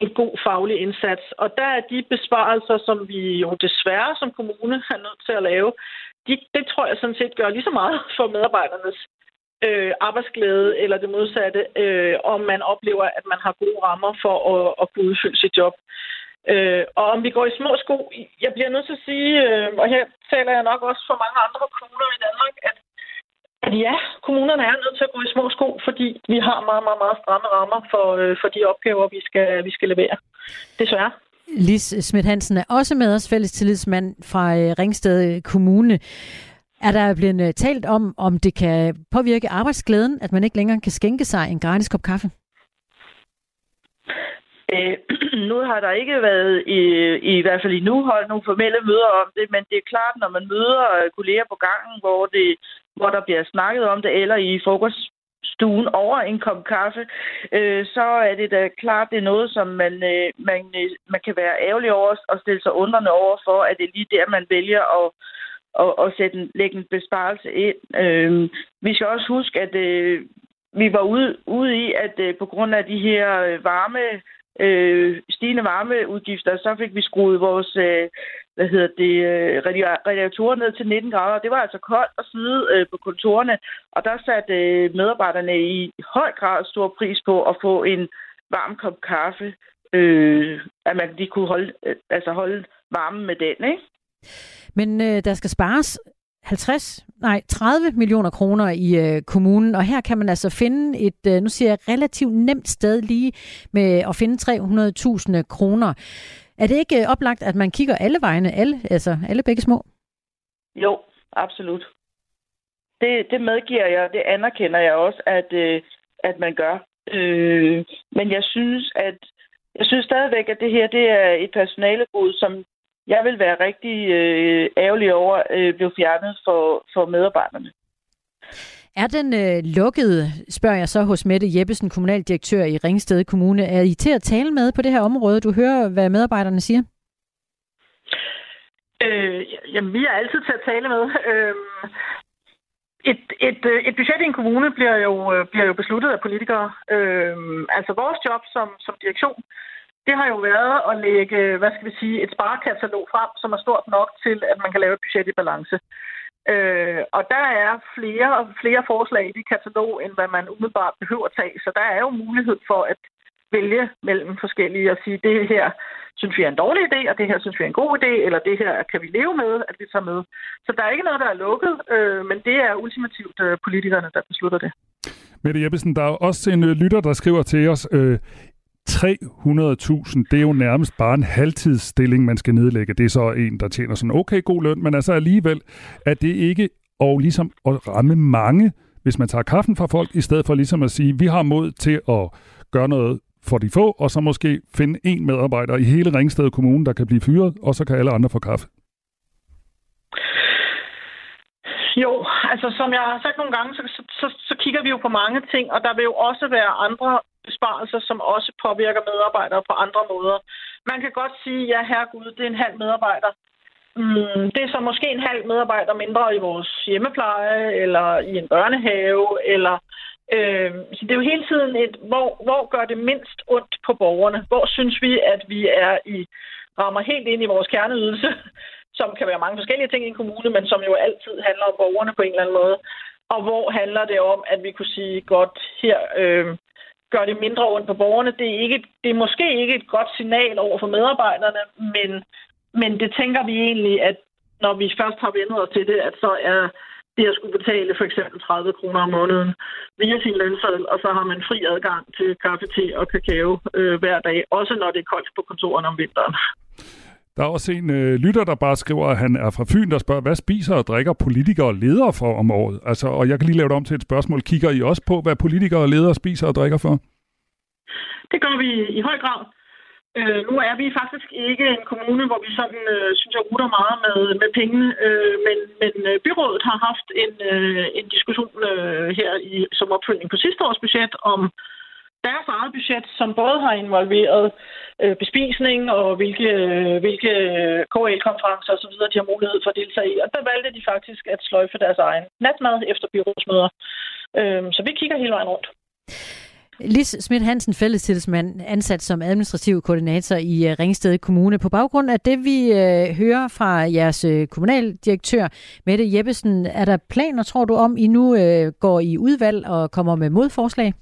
en god faglig indsats. Og der er de besparelser, som vi jo desværre som kommune er nødt til at lave, de, det tror jeg sådan set gør lige så meget for medarbejdernes øh, arbejdsglæde eller det modsatte, øh, om man oplever, at man har gode rammer for at, at kunne udfylde sit job. Øh, og om vi går i små sko, jeg bliver nødt til at sige, øh, og her taler jeg nok også for mange andre kommuner i Danmark, at, at ja, kommunerne er nødt til at gå i små sko, fordi vi har meget, meget, meget stramme rammer for, øh, for de opgaver, vi skal, vi skal levere. Desværre. Lis Schmidt Hansen er også med os, fælles tillidsmand fra øh, Ringsted Kommune. Er der blevet øh, talt om, om det kan påvirke arbejdsglæden, at man ikke længere kan skænke sig en gratis kop kaffe? Øh, <clears throat> nu har der ikke været, i, i hvert fald endnu, holdt nogle formelle møder om det, men det er klart, når man møder øh, kolleger på gangen, hvor, det, hvor der bliver snakket om det, eller i stuen over en kop kaffe, øh, så er det da klart, det er noget, som man, øh, man, øh, man kan være ærgerlig over og stille sig undrende over for, at det er lige der, man vælger at, at, at sætte en, lægge en besparelse ind. Øh, vi skal også huske, at øh, vi var ude, ude i, at øh, på grund af de her øh, varme øh, stigende varmeudgifter, så fik vi skruet vores øh, hvad hedder det, øh, radiatorer ned til 19 grader. Det var altså koldt at sidde øh, på kontorerne, og der satte øh, medarbejderne i høj grad stor pris på at få en varm kop kaffe, øh, at man de kunne holde, øh, altså holde varmen med den, ikke? Men øh, der skal spares 50, nej, 30 millioner kroner i øh, kommunen, og her kan man altså finde et, øh, nu siger jeg, relativt nemt sted lige med at finde 300.000 kroner. Er det ikke øh, oplagt, at man kigger alle vegne, alle, altså alle begge små? Jo, absolut. Det, det medgiver jeg, det anerkender jeg også, at, øh, at man gør. Øh, men jeg synes, at jeg synes stadigvæk, at det her det er et personalegod, som jeg vil være rigtig øh, ærgerlig over, øh, blev fjernet for, for medarbejderne. Er den øh, lukket, spørger jeg så hos Mette Jeppesen, kommunaldirektør i Ringsted Kommune. Er I til at tale med på det her område? Du hører, hvad medarbejderne siger. Øh, jamen, vi er altid til at tale med. Øh, et, et, øh, et budget i en kommune bliver jo, øh, bliver jo besluttet af politikere. Øh, altså vores job som, som direktion, det har jo været at lægge, hvad skal vi sige, et sparekatalog frem, som er stort nok til, at man kan lave et budget i balance. Øh, og der er flere og flere forslag i det katalog, end hvad man umiddelbart behøver at tage. Så der er jo mulighed for at vælge mellem forskellige og sige, det her synes vi er en dårlig idé, og det her synes vi er en god idé, eller det her kan vi leve med, at vi tager med. Så der er ikke noget, der er lukket, øh, men det er ultimativt øh, politikerne, der beslutter det. Mette Jeppesen, der er også en øh, lytter, der skriver til os, øh, 300.000, det er jo nærmest bare en halvtidsstilling, man skal nedlægge. Det er så en, der tjener sådan okay god løn, men altså alligevel er det ikke og ligesom at ramme mange, hvis man tager kaffen fra folk, i stedet for ligesom at sige, vi har mod til at gøre noget for de få, og så måske finde en medarbejder i hele Ringsted Kommune, der kan blive fyret, og så kan alle andre få kaffe. Jo, altså som jeg har sagt nogle gange, så, så, så, så kigger vi jo på mange ting, og der vil jo også være andre besparelser, som også påvirker medarbejdere på andre måder. Man kan godt sige, ja herregud, det er en halv medarbejder. Mm, det er så måske en halv medarbejder mindre i vores hjemmepleje, eller i en børnehave, eller øh, så det er jo hele tiden et, hvor, hvor gør det mindst ondt på borgerne? Hvor synes vi, at vi er i rammer helt ind i vores kerneydelse, <laughs> som kan være mange forskellige ting i en kommune, men som jo altid handler om borgerne på en eller anden måde. Og hvor handler det om, at vi kunne sige, godt, her øh, gør det mindre ondt på borgerne. Det er, ikke, det er måske ikke et godt signal over for medarbejderne, men, men det tænker vi egentlig, at når vi først har vendt os til det, at så er det at skulle betale for eksempel 30 kroner om måneden via sin lønseddel, og så har man fri adgang til kaffe, te og kakao øh, hver dag, også når det er koldt på kontoren om vinteren. Der er også en øh, lytter, der bare skriver, at han er fra Fyn, der spørger, hvad spiser og drikker politikere og ledere for om året? Altså, og jeg kan lige lave det om til et spørgsmål. Kigger I også på, hvad politikere og ledere spiser og drikker for? Det gør vi i høj grad. Øh, nu er vi faktisk ikke en kommune, hvor vi sådan, øh, synes jeg, ruder meget med, med pengene, øh, men, men øh, byrådet har haft en, øh, en diskussion øh, her i, som opfølgning på sidste års budget om deres eget budget, som både har involveret øh, bespisning og hvilke, øh, hvilke øh, KL-konferencer osv., de har mulighed for at deltage i. Og der valgte de faktisk at sløjfe deres egen natmad efter byrådsmøder. Øh, så vi kigger hele vejen rundt. Lis Schmidt Hansen, fællestilsmand, ansat som administrativ koordinator i øh, Ringsted Kommune. På baggrund af det, vi øh, hører fra jeres øh, kommunaldirektør, Mette Jeppesen, er der planer, tror du, om I nu øh, går i udvalg og kommer med modforslag?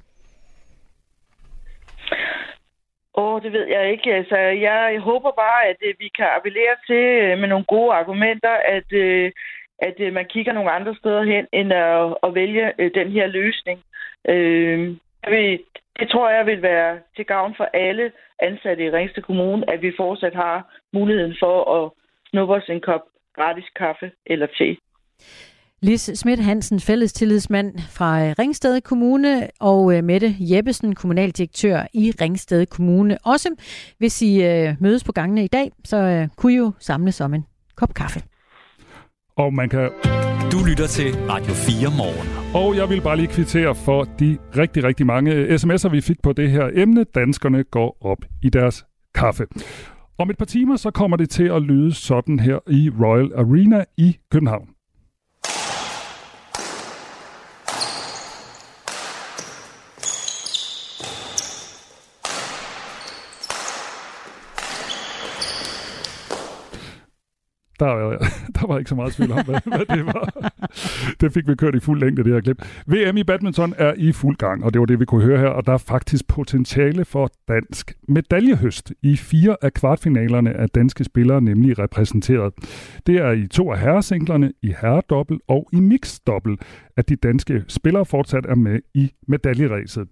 Åh, oh, det ved jeg ikke. Altså, jeg, håber bare, at øh, vi kan appellere til øh, med nogle gode argumenter, at, øh, at øh, man kigger nogle andre steder hen, end at, at vælge øh, den her løsning. Øh, vil, det tror jeg vil være til gavn for alle ansatte i Ringsted Kommune, at vi fortsat har muligheden for at snuppe os en kop gratis kaffe eller te. Lis Schmidt Hansen, fællestillidsmand fra Ringsted Kommune, og øh, Mette Jeppesen, kommunaldirektør i Ringsted Kommune. Også hvis I øh, mødes på gangene i dag, så øh, kunne I jo samles om en kop kaffe. Og man kan... Du lytter til Radio 4 morgen. Og jeg vil bare lige kvittere for de rigtig, rigtig mange sms'er, vi fik på det her emne. Danskerne går op i deres kaffe. Om et par timer, så kommer det til at lyde sådan her i Royal Arena i København. Der, <laughs> der var ikke så meget tvivl om, hvad, hvad det var. Det fik vi kørt i fuld længde, det her klip. VM i badminton er i fuld gang, og det var det, vi kunne høre her. Og der er faktisk potentiale for dansk medaljehøst. I fire af kvartfinalerne er danske spillere nemlig repræsenteret. Det er i to af herresinglerne, i herredobbel og i mixdobbel, at de danske spillere fortsat er med i medaljeræset.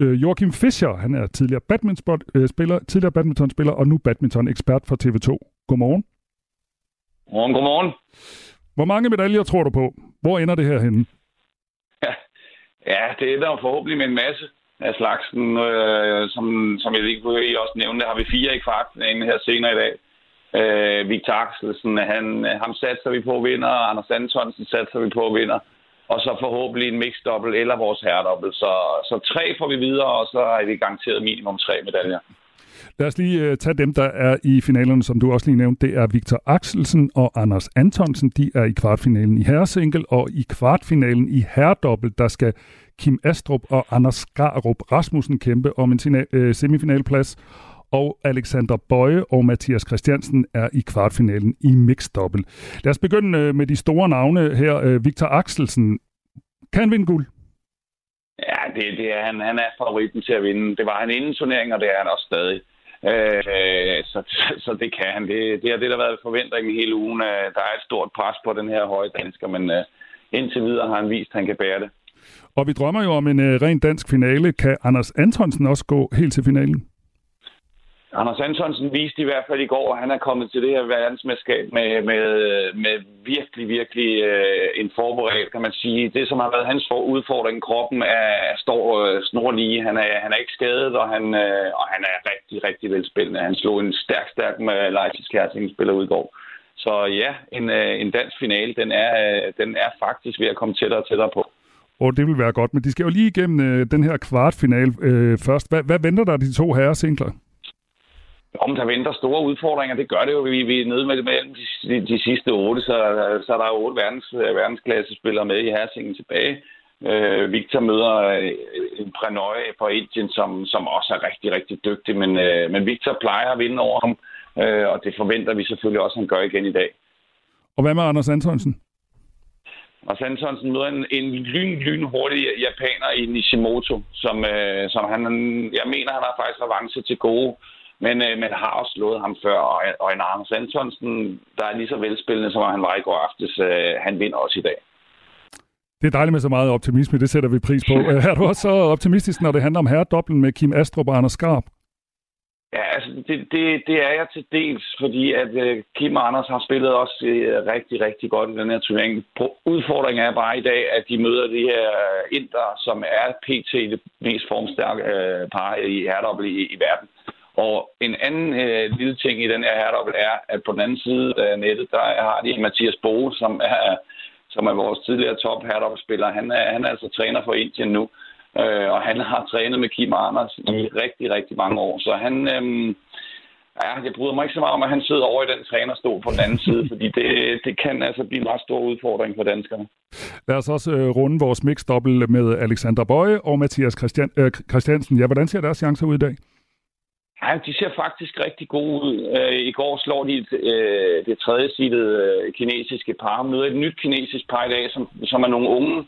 Øh, Joachim Fischer, han er tidligere badmintonspiller, øh, tidligere badmintonspiller og nu badminton-ekspert for TV2. Godmorgen. Godmorgen, godmorgen. Hvor mange medaljer tror du på? Hvor ender det her henne? Ja, ja det ender forhåbentlig med en masse af slagsen. Øh, som, som jeg lige kunne I også nævne, har vi fire i kvartfinalen her senere i dag. Øh, Victor Axelsen, han, ham satser vi på vinder, Anders Antonsen satser vi på vinder, og så forhåbentlig en mixed double eller vores herredobbelt. Så, så tre får vi videre, og så er vi garanteret minimum tre medaljer. Lad os lige uh, tage dem, der er i finalerne, som du også lige nævnte. Det er Victor Axelsen og Anders Antonsen. De er i kvartfinalen i herresingle, og i kvartfinalen i herredobbelt, der skal Kim Astrup og Anders Skarup Rasmussen kæmpe om en uh, semifinalplads. Og Alexander Bøje og Mathias Christiansen er i kvartfinalen i mixed double. Lad os begynde uh, med de store navne her. Uh, Victor Axelsen, kan vinde guld? Ja, det, det er, han, han er favoritten til at vinde. Det var han inden turneringen, og det er han også stadig. Øh, så, så det kan han. Det, det har det, der har været forventningen hele ugen. Der er et stort pres på den her høje dansker, men uh, indtil videre har han vist, at han kan bære det. Og vi drømmer jo om en øh, ren dansk finale. Kan Anders Antonsen også gå helt til finalen? Anders Antonsen viste i hvert fald i går, at han er kommet til det her verdensmesterskab med, med, med virkelig, virkelig øh, en forberedt, kan man sige. Det, som har været hans udfordring, kroppen er, står øh, snorlige. Han er, han er ikke skadet, og han, øh, og han er rigtig, rigtig velspillende. Han slog en stærk, stærk øh, med Leipzig Kærsing spiller ud i går. Så ja, en, øh, en dansk finale, den er, øh, den er faktisk ved at komme tættere og tættere på. Og det vil være godt, men de skal jo lige igennem øh, den her kvartfinale øh, først. Hvad, hvad venter der de to herre singler? Om der venter store udfordringer, det gør det jo. Vi, vi er nede med mellem de, de sidste otte, så, så er der otte verdens, verdensklassespillere med i Hersingen tilbage. Øh, Victor møder øh, en Prenoy fra Indien, som, som også er rigtig, rigtig dygtig, men, øh, men Victor plejer at vinde over ham, øh, og det forventer vi selvfølgelig også, at han gør igen i dag. Og hvad med Anders Antonsen? Anders Antonsen møder en, en lyn, lyn hurtig japaner i Nishimoto, som, øh, som han, jeg mener, han har faktisk revanche til gode. Men øh, man har også slået ham før, og, og en Anders Antonsen, der er lige så velspillende, som han var i går aftes, øh, han vinder også i dag. Det er dejligt med så meget optimisme, det sætter vi pris på. <laughs> er du også så optimistisk, når det handler om herredoblen med Kim Astrup og Anders Skarp? Ja, altså det, det, det er jeg til dels, fordi at uh, Kim og Anders har spillet også uh, rigtig, rigtig godt i den her turnering. Udfordringen er bare i dag, at de møder de her inder, som er pt. det mest formstærke uh, par i herredobbel i, i verden. Og en anden øh, lille ting i den her herredobbel er, at på den anden side af nettet, der har de Mathias Bo, som er, som er vores tidligere top herredobbelspiller. Han er, han er altså træner for Indien nu. Øh, og han har trænet med Kim Anders i rigtig, rigtig mange år. Så han, øh, ja, jeg bryder mig ikke så meget om, at han sidder over i den trænerstol på den anden side, fordi det, det kan altså blive en ret stor udfordring for danskerne. Lad os også øh, runde vores mixdobbel med Alexander Bøje og Mathias Christian, øh, Christiansen. Ja, hvordan ser deres chancer ud i dag? Ja, de ser faktisk rigtig gode ud. Øh, I går slår de et, øh, det tredje sidede øh, kinesiske par. Møder et nyt kinesisk par i dag, som, som er nogle unge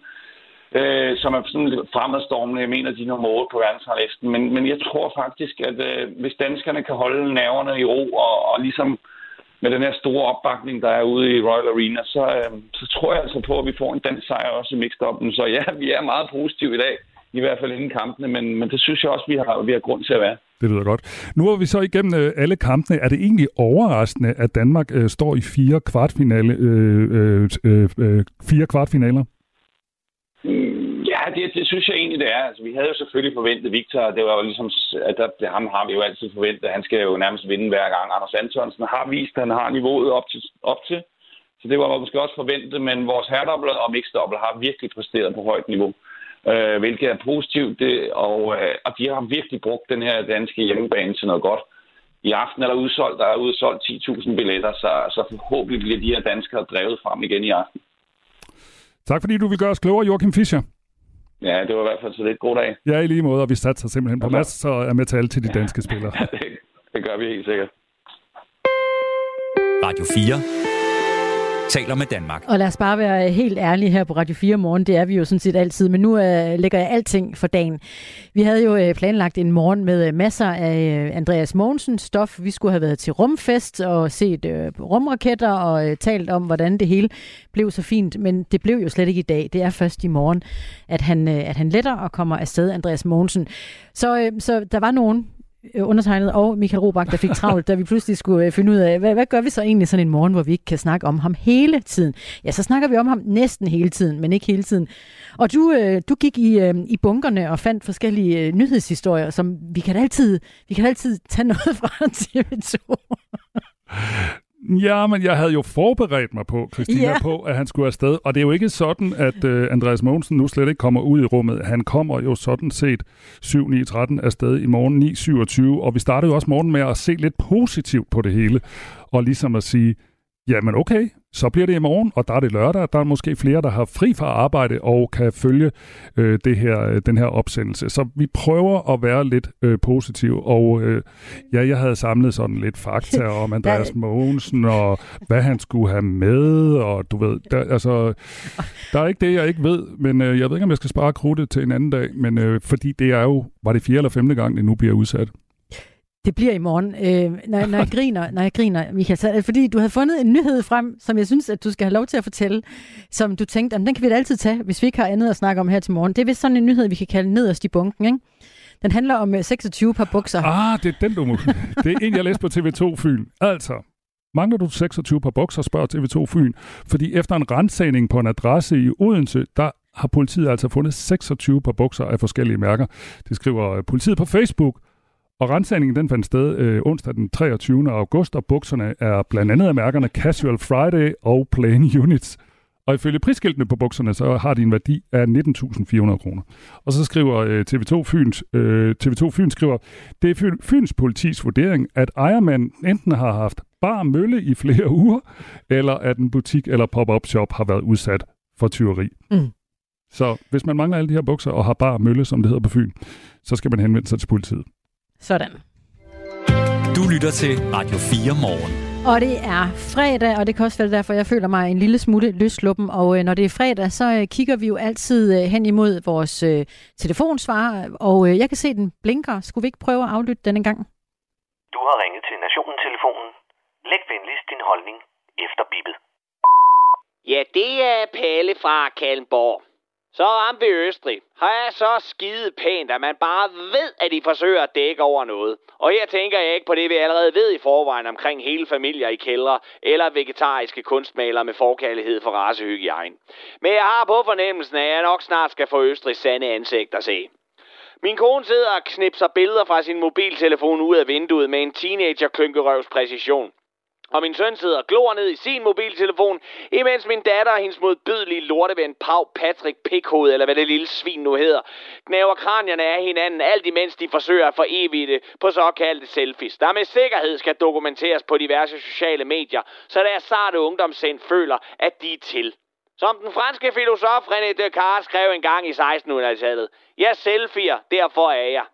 øh, som er sådan lidt fremadstormende. Jeg mener, de er nummer 8 på verdensranglisten. Men, men jeg tror faktisk, at øh, hvis danskerne kan holde nerverne i ro og, og ligesom med den her store opbakning, der er ude i Royal Arena, så, øh, så tror jeg altså på, at vi får en dansk sejr også i mixed Så ja, vi er meget positive i dag, i hvert fald inden kampene, men, men det synes jeg også, vi har, vi har grund til at være. Det lyder godt. Nu er vi så igennem øh, alle kampene. Er det egentlig overraskende, at Danmark øh, står i fire kvartfinale, øh, øh, øh, øh, fire kvartfinaler? Mm, ja, det, det synes jeg egentlig, det er. Altså, vi havde jo selvfølgelig forventet Victor, det var jo ligesom, at der, det, ham har vi jo altid forventet. Han skal jo nærmest vinde hver gang. Anders Antonsen har vist, at han har niveauet op til, op til. Så det var måske også forventet, men vores herdobbler og mixdobbler har virkelig præsteret på højt niveau. Øh, hvilket er positivt, det, og, øh, og de har virkelig brugt den her danske hjemmebane til noget godt. I aften er der udsolgt, der er udsolgt 10.000 billetter, så, så forhåbentlig bliver de her danskere drevet frem igen i aften. Tak fordi du vil gøre os klogere, Joachim Fischer. Ja, det var i hvert fald så lidt god dag. Ja, i lige måde, og vi satser simpelthen på masser, så er med til alle til de danske spillere. <laughs> det, det gør vi helt sikkert. Radio 4 taler med Danmark. Og lad os bare være helt ærlige her på Radio 4 morgen. Det er vi jo sådan set altid, men nu øh, lægger jeg alting for dagen. Vi havde jo øh, planlagt en morgen med øh, masser af øh, Andreas Mogensen stof. Vi skulle have været til rumfest og set øh, rumraketter og øh, talt om, hvordan det hele blev så fint. Men det blev jo slet ikke i dag. Det er først i morgen, at han, øh, at han letter og kommer afsted, Andreas Mogensen. Så, øh, så der var nogen, Øh, undertegnet og Michael Robach, der fik travlt, da vi pludselig skulle øh, finde ud af, hvad, hvad gør vi så egentlig sådan en morgen, hvor vi ikke kan snakke om ham hele tiden? Ja, så snakker vi om ham næsten hele tiden, men ikke hele tiden. Og du, øh, du gik i, i bunkerne og fandt forskellige nyhedshistorier, som vi kan altid, vi kan altid tage noget <laughs> fra TV2. Ja, men jeg havde jo forberedt mig på, Christina, ja. på, at han skulle afsted. Og det er jo ikke sådan, at uh, Andreas Mogensen nu slet ikke kommer ud i rummet. Han kommer jo sådan set 7-9-13 afsted i morgen 9-27. Og vi startede jo også morgen med at se lidt positivt på det hele. Og ligesom at sige, jamen okay, så bliver det i morgen, og der er det lørdag. Der er måske flere, der har fri fra arbejde og kan følge øh, det her, øh, den her opsendelse. Så vi prøver at være lidt øh, positive. Og øh, ja, jeg havde samlet sådan lidt fakta om <laughs> Andreas Mogensen, og hvad han skulle have med, og du ved, der, altså, der er ikke det, jeg ikke ved, men øh, jeg ved ikke, om jeg skal spare krudtet til en anden dag, men øh, fordi det er jo, var det fjerde eller femte gang, det nu bliver udsat? Det bliver i morgen. Øh, når, når, jeg griner, når jeg griner, Michael, så er det fordi, du havde fundet en nyhed frem, som jeg synes, at du skal have lov til at fortælle, som du tænkte, den kan vi da altid tage, hvis vi ikke har andet at snakke om her til morgen. Det er vist sådan en nyhed, vi kan kalde nederst i bunken, ikke? Den handler om øh, 26 par bukser. Ah, det er den, du må. <laughs> Det er en, jeg læste på TV2 Fyn. Altså, mangler du 26 par bukser, spørger TV2 Fyn. Fordi efter en rensagning på en adresse i Odense, der har politiet altså fundet 26 par bukser af forskellige mærker. Det skriver øh, politiet på Facebook. Og rensagningen den fandt sted øh, onsdag den 23. august, og bukserne er blandt andet af mærkerne Casual Friday og Plain Units. Og ifølge prisskiltene på bukserne, så har de en værdi af 19.400 kroner. Og så skriver øh, TV2 Fyns, øh, TV2 Fyns skriver, det er Fyns politis vurdering, at ejermanden enten har haft bar mølle i flere <laughs> uger, eller at en butik eller pop-up shop har været udsat for tyveri. Mm. Så hvis man mangler alle de her bukser og har bar mølle, som det hedder på Fyn, så skal man henvende sig til politiet. Sådan. Du lytter til Radio 4 morgen. Og det er fredag, og det kan også være derfor, jeg føler mig en lille smule løsluppen. Og øh, når det er fredag, så øh, kigger vi jo altid øh, hen imod vores øh, telefonsvar, og øh, jeg kan se, den blinker. Skulle vi ikke prøve at aflytte den en gang? Du har ringet til Nationen-telefonen. Læg venligst din holdning efter bippet. Ja, det er Palle fra Kalmborg. Så ramte vi Østrig. Har jeg så skide pænt, at man bare ved, at de forsøger at dække over noget. Og her tænker jeg ikke på det, vi allerede ved i forvejen omkring hele familier i kældre, eller vegetariske kunstmalere med forkærlighed for racehygiejne. Men jeg har på fornemmelsen, at jeg nok snart skal få Østrigs sande ansigt at se. Min kone sidder og knipser billeder fra sin mobiltelefon ud af vinduet med en teenager-klynkerøvs præcision. Og min søn sidder og glor ned i sin mobiltelefon, imens min datter og hendes modbydelige lorteven Pau Patrick Pikhoved, eller hvad det lille svin nu hedder, knæver kranierne af hinanden, alt imens de forsøger at forevige det på såkaldte selfies, der med sikkerhed skal dokumenteres på diverse sociale medier, så deres sarte ungdomssind føler, at de er til. Som den franske filosof René Descartes skrev engang i 1600-tallet, jeg selfier, derfor er jeg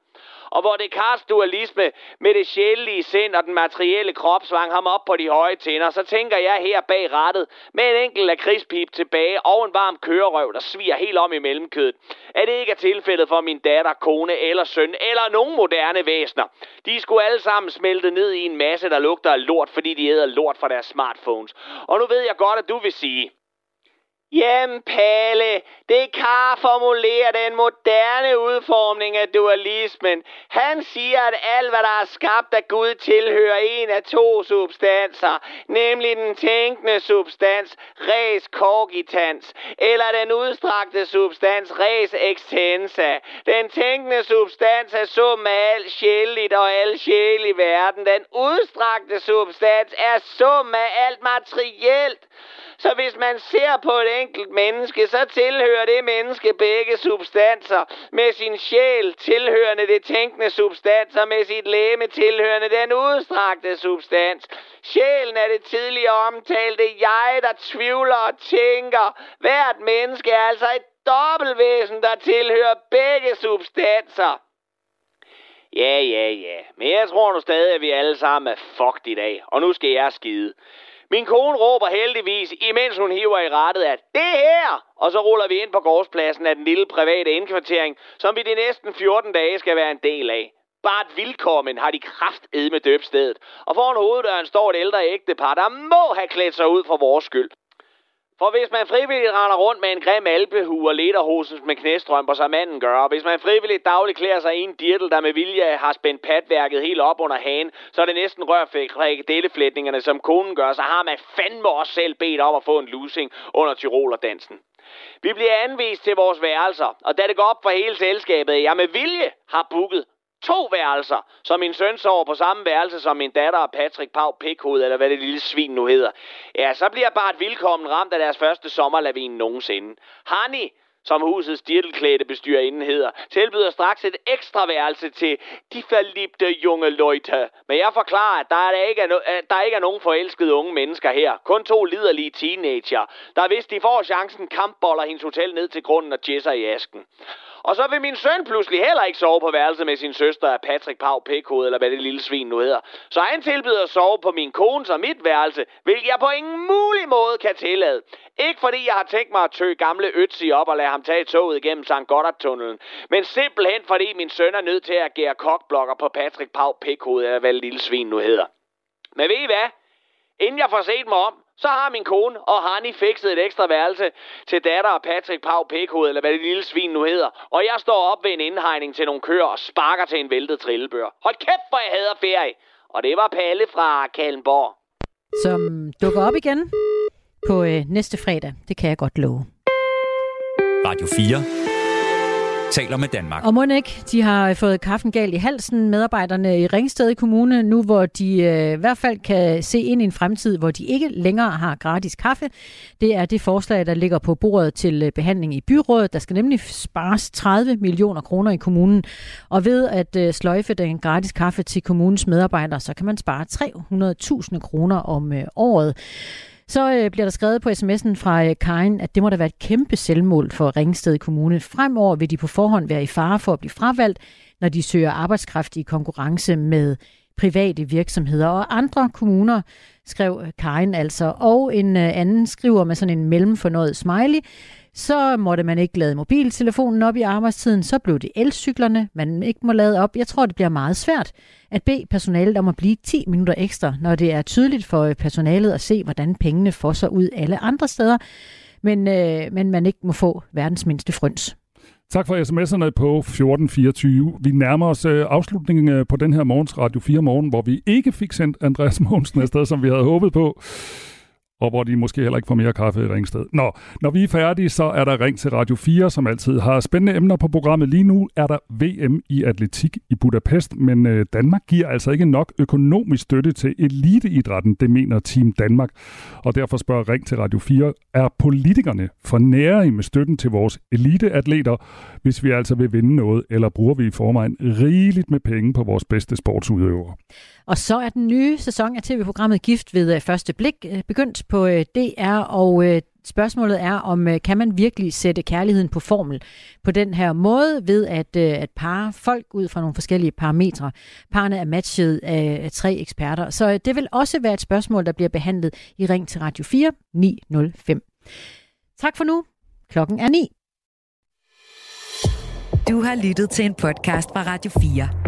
og hvor Descartes dualisme med det sjælelige sind og den materielle krop svang ham op på de høje tænder, så tænker jeg her bag rattet med en enkelt lakridspip tilbage og en varm kørerøv, der sviger helt om i mellemkødet. At det ikke er tilfældet for min datter, kone eller søn eller nogen moderne væsner. De skulle alle sammen smelte ned i en masse, der lugter af lort, fordi de æder lort fra deres smartphones. Og nu ved jeg godt, at du vil sige, Jamen, Palle, det kan formulere den moderne udformning af dualismen. Han siger, at alt, hvad der er skabt af Gud, tilhører en af to substanser, nemlig den tænkende substans, res cogitans, eller den udstrakte substans, res extensa. Den tænkende substans er sum af alt sjældent og al sjæl i verden. Den udstrakte substans er sum af alt materielt. Så hvis man ser på et enkelt menneske, så tilhører det menneske begge substanser. Med sin sjæl tilhørende det tænkende substans, og med sit læme tilhørende den udstrakte substans. Sjælen er det tidligere omtalte jeg, der tvivler og tænker. Hvert menneske er altså et dobbeltvæsen, der tilhører begge substanser. Ja, ja, ja. Men jeg tror nu stadig, at vi alle sammen er fucked i dag. Og nu skal jeg skide. Min kone råber heldigvis, imens hun hiver i rettet, at det her! Og så ruller vi ind på gårdspladsen af den lille private indkvartering, som vi de næsten 14 dage skal være en del af. Bare et vilkommen har de kraft med døbstedet. Og foran hoveddøren står et ældre ægtepar, der må have klædt sig ud for vores skyld. For hvis man frivilligt render rundt med en grim alpehue og lederhosens med knæstrømper, som manden gør, og hvis man frivilligt dagligt klæder sig i en dirtel, der med vilje har spændt patværket helt op under hagen, så er det næsten rørfældeleflætningerne, som konen gør, så har man fandme også selv bedt om at få en losing under Tirolerdansen. Vi bliver anvist til vores værelser, og da det går op for hele selskabet, jeg med vilje har booket to værelser, så min søn sover på samme værelse som min datter og Patrick Pau Pikhoved, eller hvad det lille svin nu hedder. Ja, så bliver bare et vilkommen ramt af deres første sommerlavin nogensinde. Hani, som husets dirtelklædte bestyrerinde hedder, tilbyder straks et ekstra værelse til de forlibte junge løjte. Men jeg forklarer, at der, er ikke er no- at der ikke er nogen forelskede unge mennesker her. Kun to liderlige teenager, der hvis de får chancen kampboller hendes hotel ned til grunden og jisser i asken. Og så vil min søn pludselig heller ikke sove på værelset med sin søster af Patrick Pau Pikhoved, eller hvad det lille svin nu hedder. Så han tilbyder at sove på min kones og mit værelse, hvilket jeg på ingen mulig måde kan tillade. Ikke fordi jeg har tænkt mig at tø gamle Ötzi op og lade ham tage toget igennem St. Goddard-tunnelen, men simpelthen fordi min søn er nødt til at gære kokblokker på Patrick Pau Pikhoved, eller hvad det lille svin nu hedder. Men ved I hvad? Inden jeg får set mig om, så har min kone og Hani fikset et ekstra værelse til datter og Patrick Pau Pikhoved, eller hvad det lille svin nu hedder. Og jeg står op ved en indhegning til nogle køer og sparker til en væltet trillebør. Hold kæft, hvor jeg hader ferie. Og det var Palle fra Kallenborg. Som dukker op igen på øh, næste fredag. Det kan jeg godt love. Radio 4 taler med Danmark. Og Monik, de har fået kaffen galt i halsen, medarbejderne i Ringsted Kommune, nu hvor de øh, i hvert fald kan se ind i en fremtid, hvor de ikke længere har gratis kaffe. Det er det forslag, der ligger på bordet til øh, behandling i byrådet. Der skal nemlig spares 30 millioner kroner i kommunen. Og ved at øh, sløjfe den gratis kaffe til kommunens medarbejdere, så kan man spare 300.000 kroner om øh, året. Så øh, bliver der skrevet på sms'en fra øh, Karin, at det må da være et kæmpe selvmål for Ringsted Kommune. Fremover vil de på forhånd være i fare for at blive fravalgt, når de søger arbejdskraft i konkurrence med private virksomheder og andre kommuner, skrev øh, Karin altså. Og en øh, anden skriver med sådan en mellemfornøjet smiley, så måtte man ikke lade mobiltelefonen op i arbejdstiden, så blev det elcyklerne, man ikke må lade op. Jeg tror, det bliver meget svært at bede personalet om at blive 10 minutter ekstra, når det er tydeligt for personalet at se, hvordan pengene får sig ud alle andre steder. men, øh, men man ikke må få verdens mindste frøns. Tak for sms'erne på 1424. Vi nærmer os øh, afslutningen øh, på den her morgens Radio 4 morgen, hvor vi ikke fik sendt Andreas Mogensen afsted, som vi havde håbet på og hvor de måske heller ikke får mere kaffe i Ringsted. Nå, når vi er færdige, så er der Ring til Radio 4, som altid har spændende emner på programmet. Lige nu er der VM i atletik i Budapest, men øh, Danmark giver altså ikke nok økonomisk støtte til eliteidrætten, det mener Team Danmark. Og derfor spørger Ring til Radio 4, er politikerne for nære med støtten til vores eliteatleter, hvis vi altså vil vinde noget, eller bruger vi i forvejen rigeligt med penge på vores bedste sportsudøvere? Og så er den nye sæson af tv-programmet Gift ved øh, første blik øh, begyndt på øh, DR, og spørgsmålet er, om kan man virkelig sætte kærligheden på formel på den her måde, ved at, at pare folk ud fra nogle forskellige parametre. Parne er matchet af tre eksperter, så det vil også være et spørgsmål, der bliver behandlet i Ring til Radio 4 905. Tak for nu. Klokken er 9. Du har lyttet til en podcast fra Radio 4.